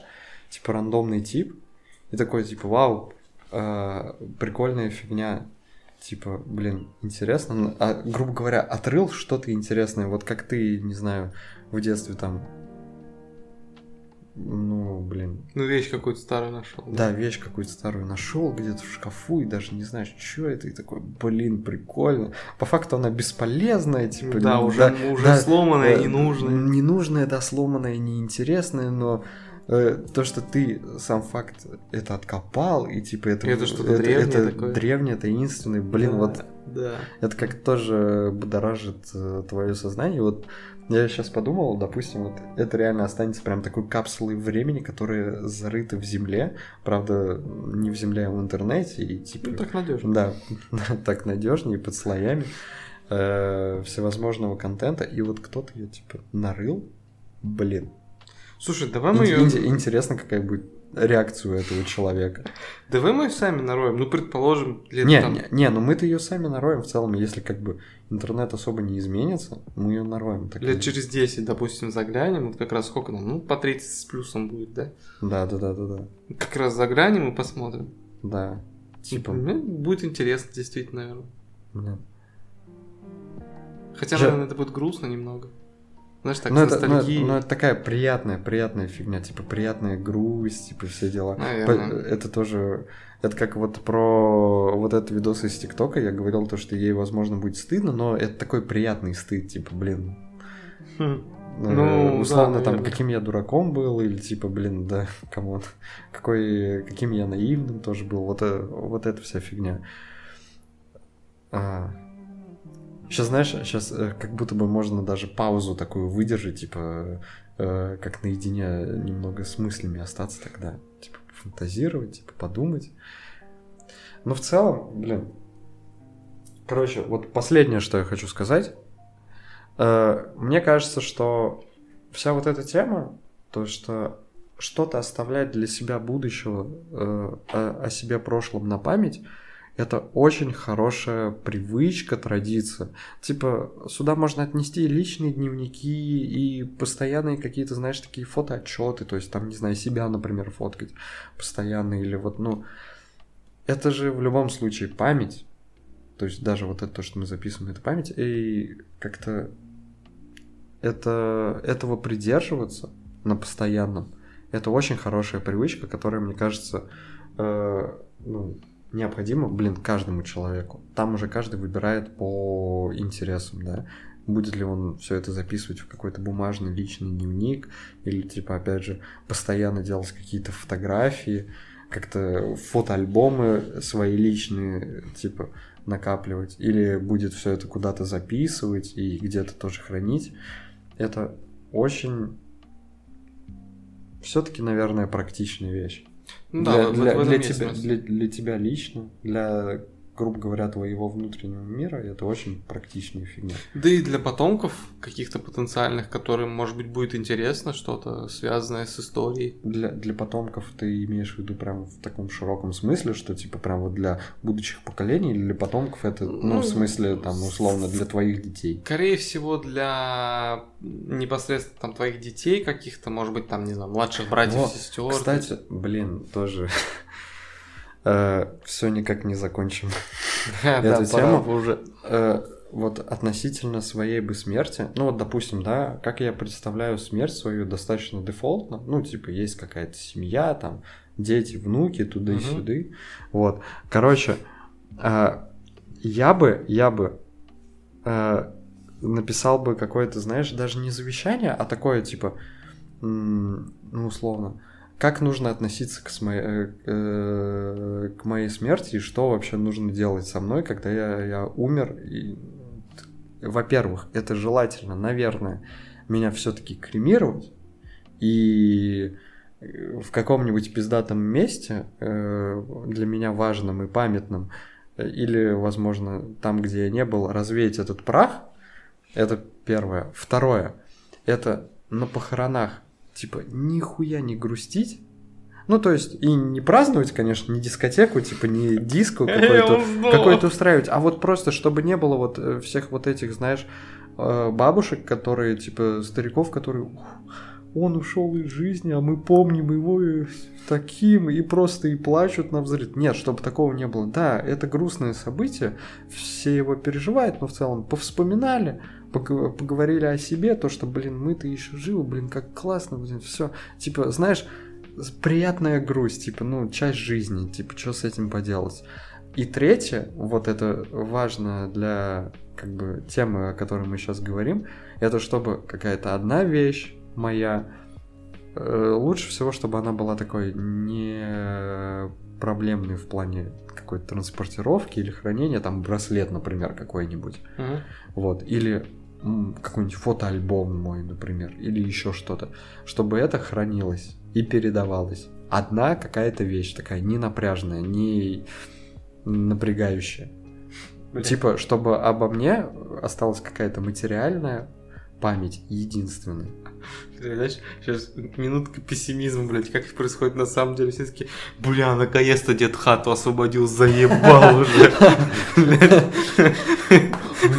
типа рандомный тип, и такой, типа, вау, э, прикольная фигня, типа, блин, интересно, а, грубо говоря, отрыл что-то интересное, вот как ты, не знаю, в детстве там ну, блин. Ну, вещь какую-то старую нашел. Да, вещь какую-то старую нашел где-то в шкафу и даже не знаешь, что это, и такой, блин, прикольно. По факту она бесполезная, типа. Да, уже, да, уже да, сломанная, да, ненужная. Ненужная, да, сломанная, неинтересная, но э, то, что ты сам факт это откопал, и типа это, это что-то это, древнее, это такое. древнее, таинственное, блин, да, вот да. это как тоже будоражит э, твое сознание. Вот я сейчас подумал, допустим, вот это реально останется прям такой капсулой времени, которая зарыта в земле. Правда, не в земле, а в интернете. И, типа, ну, так надежно. Да, *laughs* так надежнее, под слоями э, всевозможного контента. И вот кто-то ее, типа, нарыл. Блин. Слушай, давай мы ее... Интересно, какая будет реакцию этого человека. Давай мы сами нароем, ну, предположим, лет не, там... Не, не, ну мы-то ее сами нароем в целом, если как бы интернет особо не изменится, мы ее нароем. Так лет через 10, допустим, заглянем, вот как раз сколько нам, ну, по 30 с плюсом будет, да? Да, да, да, да, да. Как раз заглянем и посмотрим. Да. Типа... Ну, будет интересно, действительно, наверное. Да. Хотя, Я... наверное, это будет грустно немного. Знаешь, так, ну, это, ну, ну, это такая приятная, приятная фигня, типа приятная грусть, типа все дела. Наверное. Это тоже, это как вот про вот этот видос из ТикТока, я говорил то, что ей, возможно, будет стыдно, но это такой приятный стыд, типа, блин. Хм. Э, ну, условно, да, там, каким я дураком был, или типа, блин, да, *laughs* come on, какой, каким я наивным тоже был, вот, э, вот эта вся фигня. А, Сейчас, знаешь, сейчас э, как будто бы можно даже паузу такую выдержать, типа, э, как наедине немного с мыслями остаться тогда. Типа, фантазировать, типа, подумать. Но в целом, блин, короче, вот последнее, что я хочу сказать. Э, мне кажется, что вся вот эта тема, то, что что-то оставлять для себя будущего, о, о себе прошлом на память, это очень хорошая привычка, традиция. Типа, сюда можно отнести личные дневники и постоянные какие-то, знаешь, такие фотоотчеты, то есть там, не знаю, себя, например, фоткать постоянно или вот, ну, это же в любом случае память, то есть даже вот это то, что мы записываем, это память, и как-то это, этого придерживаться на постоянном, это очень хорошая привычка, которая, мне кажется, э, ну, необходимо, блин, каждому человеку. Там уже каждый выбирает по интересам, да. Будет ли он все это записывать в какой-то бумажный личный дневник, или, типа, опять же, постоянно делать какие-то фотографии, как-то фотоальбомы свои личные, типа, накапливать, или будет все это куда-то записывать и где-то тоже хранить. Это очень все-таки, наверное, практичная вещь. Ну, для, да, для, для, тебя, для, для тебя лично, для грубо говоря, твоего внутреннего мира, это очень практичная фигня. Да и для потомков каких-то потенциальных, которым, может быть, будет интересно что-то связанное с историей. Для, для потомков ты имеешь в виду прям в таком широком смысле, что типа прям вот для будущих поколений или для потомков это, ну, Ну, в смысле, там, условно, для твоих детей? Скорее всего, для непосредственно там твоих детей каких-то, может быть, там, не знаю, младших братьев, Вот, сестер. Кстати, блин, тоже *laughs* все никак не закончим. *laughs* эту тему. уже. Э, Вот относительно своей бы смерти, ну вот, допустим, да, как я представляю смерть свою достаточно дефолтно, ну, типа, есть какая-то семья, там, дети, внуки, туда и сюда. Вот, короче, э, я бы, я бы э, написал бы какое-то, знаешь, даже не завещание, а такое, типа, ну, условно, как нужно относиться к, с моей, э, э, к моей смерти и что вообще нужно делать со мной, когда я, я умер. И, во-первых, это желательно, наверное, меня все-таки кремировать и э, в каком-нибудь пиздатом месте для меня важным и памятным или, возможно, там, где я не был, развеять этот прах. Это первое. Второе. Это на похоронах, типа, нихуя не грустить. Ну, то есть, и не праздновать, конечно, не дискотеку, типа, не *laughs* диско какой-то, какой-то устраивать, а вот просто, чтобы не было вот э, всех вот этих, знаешь, э, бабушек, которые, типа, стариков, которые, «Ух, он ушел из жизни, а мы помним его и таким, и просто и плачут на взрыв. Нет, чтобы такого не было. Да, это грустное событие, все его переживают, но в целом повспоминали, поговорили о себе, то, что, блин, мы-то еще живы, блин, как классно, блин, все. Типа, знаешь, приятная грусть, типа, ну, часть жизни, типа, что с этим поделать. И третье, вот это важно для как бы темы, о которой мы сейчас говорим, это чтобы какая-то одна вещь моя, э, лучше всего, чтобы она была такой не проблемной в плане какой-то транспортировки или хранения, там браслет, например, какой-нибудь, Мгм. вот, или какой-нибудь фотоальбом мой, например, или еще что-то, чтобы это хранилось и передавалось. Одна какая-то вещь такая, не напряжная, не напрягающая. Бля. Типа, чтобы обо мне осталась какая-то материальная память единственная. Знаешь, сейчас минутка пессимизма, блядь, как это происходит на самом деле. Все таки бля, наконец-то дед хату освободил, заебал уже.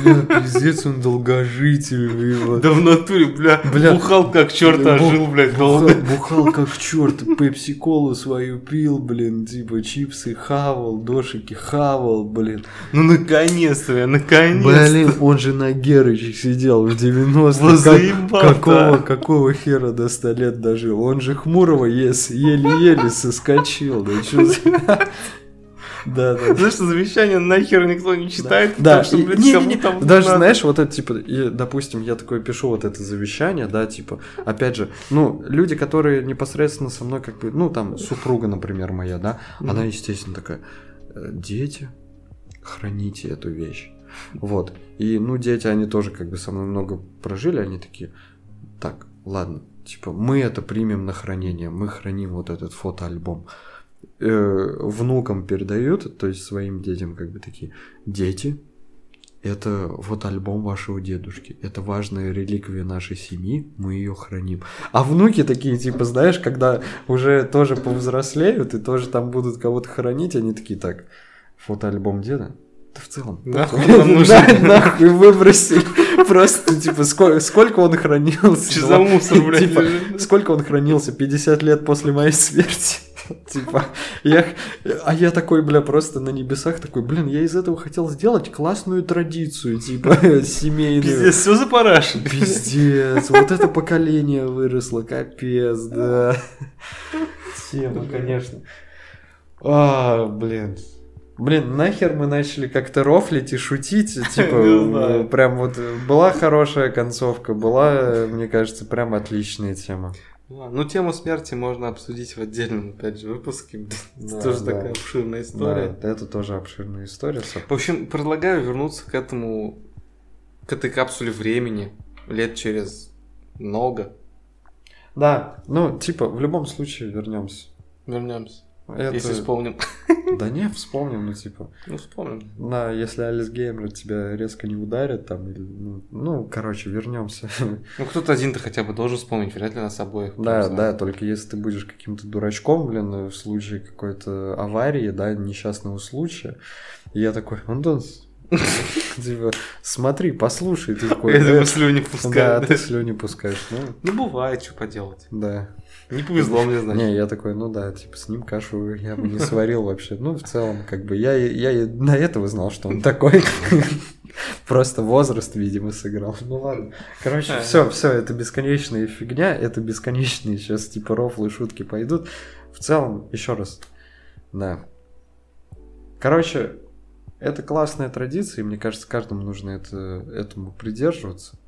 Бля, пиздец, он долгожитель. Да в натуре, бля, бухал как черт Бу- ожил, блядь, Бухал, долго. бухал как черт, пепси-колу свою пил, блин, типа чипсы хавал, дошики хавал, блин. Ну наконец-то, бля, наконец-то. Блин, он же на Герычах сидел в 90 Вот заебал, какого, да. Какого хера до 100 лет дожил? Он же Хмурого еле-еле соскочил. Да, чё за- да, да. Знаешь, что завещание нахер никто не читает, Да, потому что, и- блядь, не, кому не, не, там даже надо. знаешь, вот это типа, и, допустим, я такое пишу вот это завещание, да, типа, опять же, ну, люди, которые непосредственно со мной, как бы, ну, там, супруга, например, моя, да, она, естественно, такая, «Э, дети, храните эту вещь. Вот. И, ну, дети, они тоже как бы со мной много прожили, они такие, так, ладно, типа, мы это примем на хранение, мы храним вот этот фотоальбом. Э, внукам передают, то есть своим детям как бы такие, дети, это вот альбом вашего дедушки. Это важная реликвия нашей семьи, мы ее храним. А внуки такие, типа, знаешь, когда уже тоже повзрослеют и тоже там будут кого-то хранить, они такие, так, фотоальбом деда? Да в целом. Нахуй *laughs* нам нужен. Нахуй выбросили. Просто, типа, сколько, сколько он хранился? Че за мусор, блядь, Типа, сколько он хранился? 50 лет после моей смерти? Типа, я, а я такой, бля, просто на небесах такой, блин, я из этого хотел сделать классную традицию, типа, семейную. Пиздец, все запарашено. Пиздец, вот это поколение выросло, капец, да. Тема, конечно. А, блин. Блин, нахер мы начали как-то рофлить и шутить, *laughs* типа, прям вот была хорошая концовка, была, мне кажется, прям отличная тема. Ну, тему смерти можно обсудить в отдельном, опять же, выпуске. *laughs* Да, Это тоже да. такая обширная история. Да, это тоже обширная история. В общем, предлагаю вернуться к этому, к этой капсуле времени лет через много. Да, ну, типа, в любом случае вернемся. Вернемся. Это- Если вспомним. *laughs* Да не, вспомним, ну типа. Ну, вспомним. На, если Алис Геймер тебя резко не ударит, там, или, ну, ну, короче, вернемся. *laughs* Ну, кто-то один-то хотя бы должен вспомнить, вряд ли нас обоих. Да, да, только если ты будешь каким-то дурачком, блин, в случае какой-то аварии, да, несчастного случая. И я такой, Антон, *laughs* типа, смотри, послушай, ты такой, Я думаю, «Э, слюни да, пускаю. ты слюни пускаешь, ну, Ну, бывает, что поделать. да. Не повезло мне, значит. Не, я такой, ну да, типа, с ним кашу я бы не сварил вообще. Ну, в целом, как бы, я, я и на этого знал, что он такой. *laughs* Просто возраст, видимо, сыграл. Ну ладно. Короче, все, все, это бесконечная фигня, это бесконечные сейчас типа рофлы, шутки пойдут. В целом, еще раз, да. Короче, это классная традиция, и мне кажется, каждому нужно это, этому придерживаться.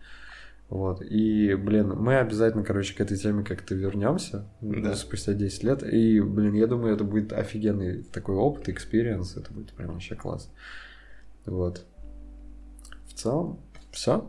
Вот. И, блин, мы обязательно, короче, к этой теме как-то вернемся Да. спустя 10 лет. И, блин, я думаю, это будет офигенный такой опыт, experience. Это будет прям вообще класс. Вот. В целом, все.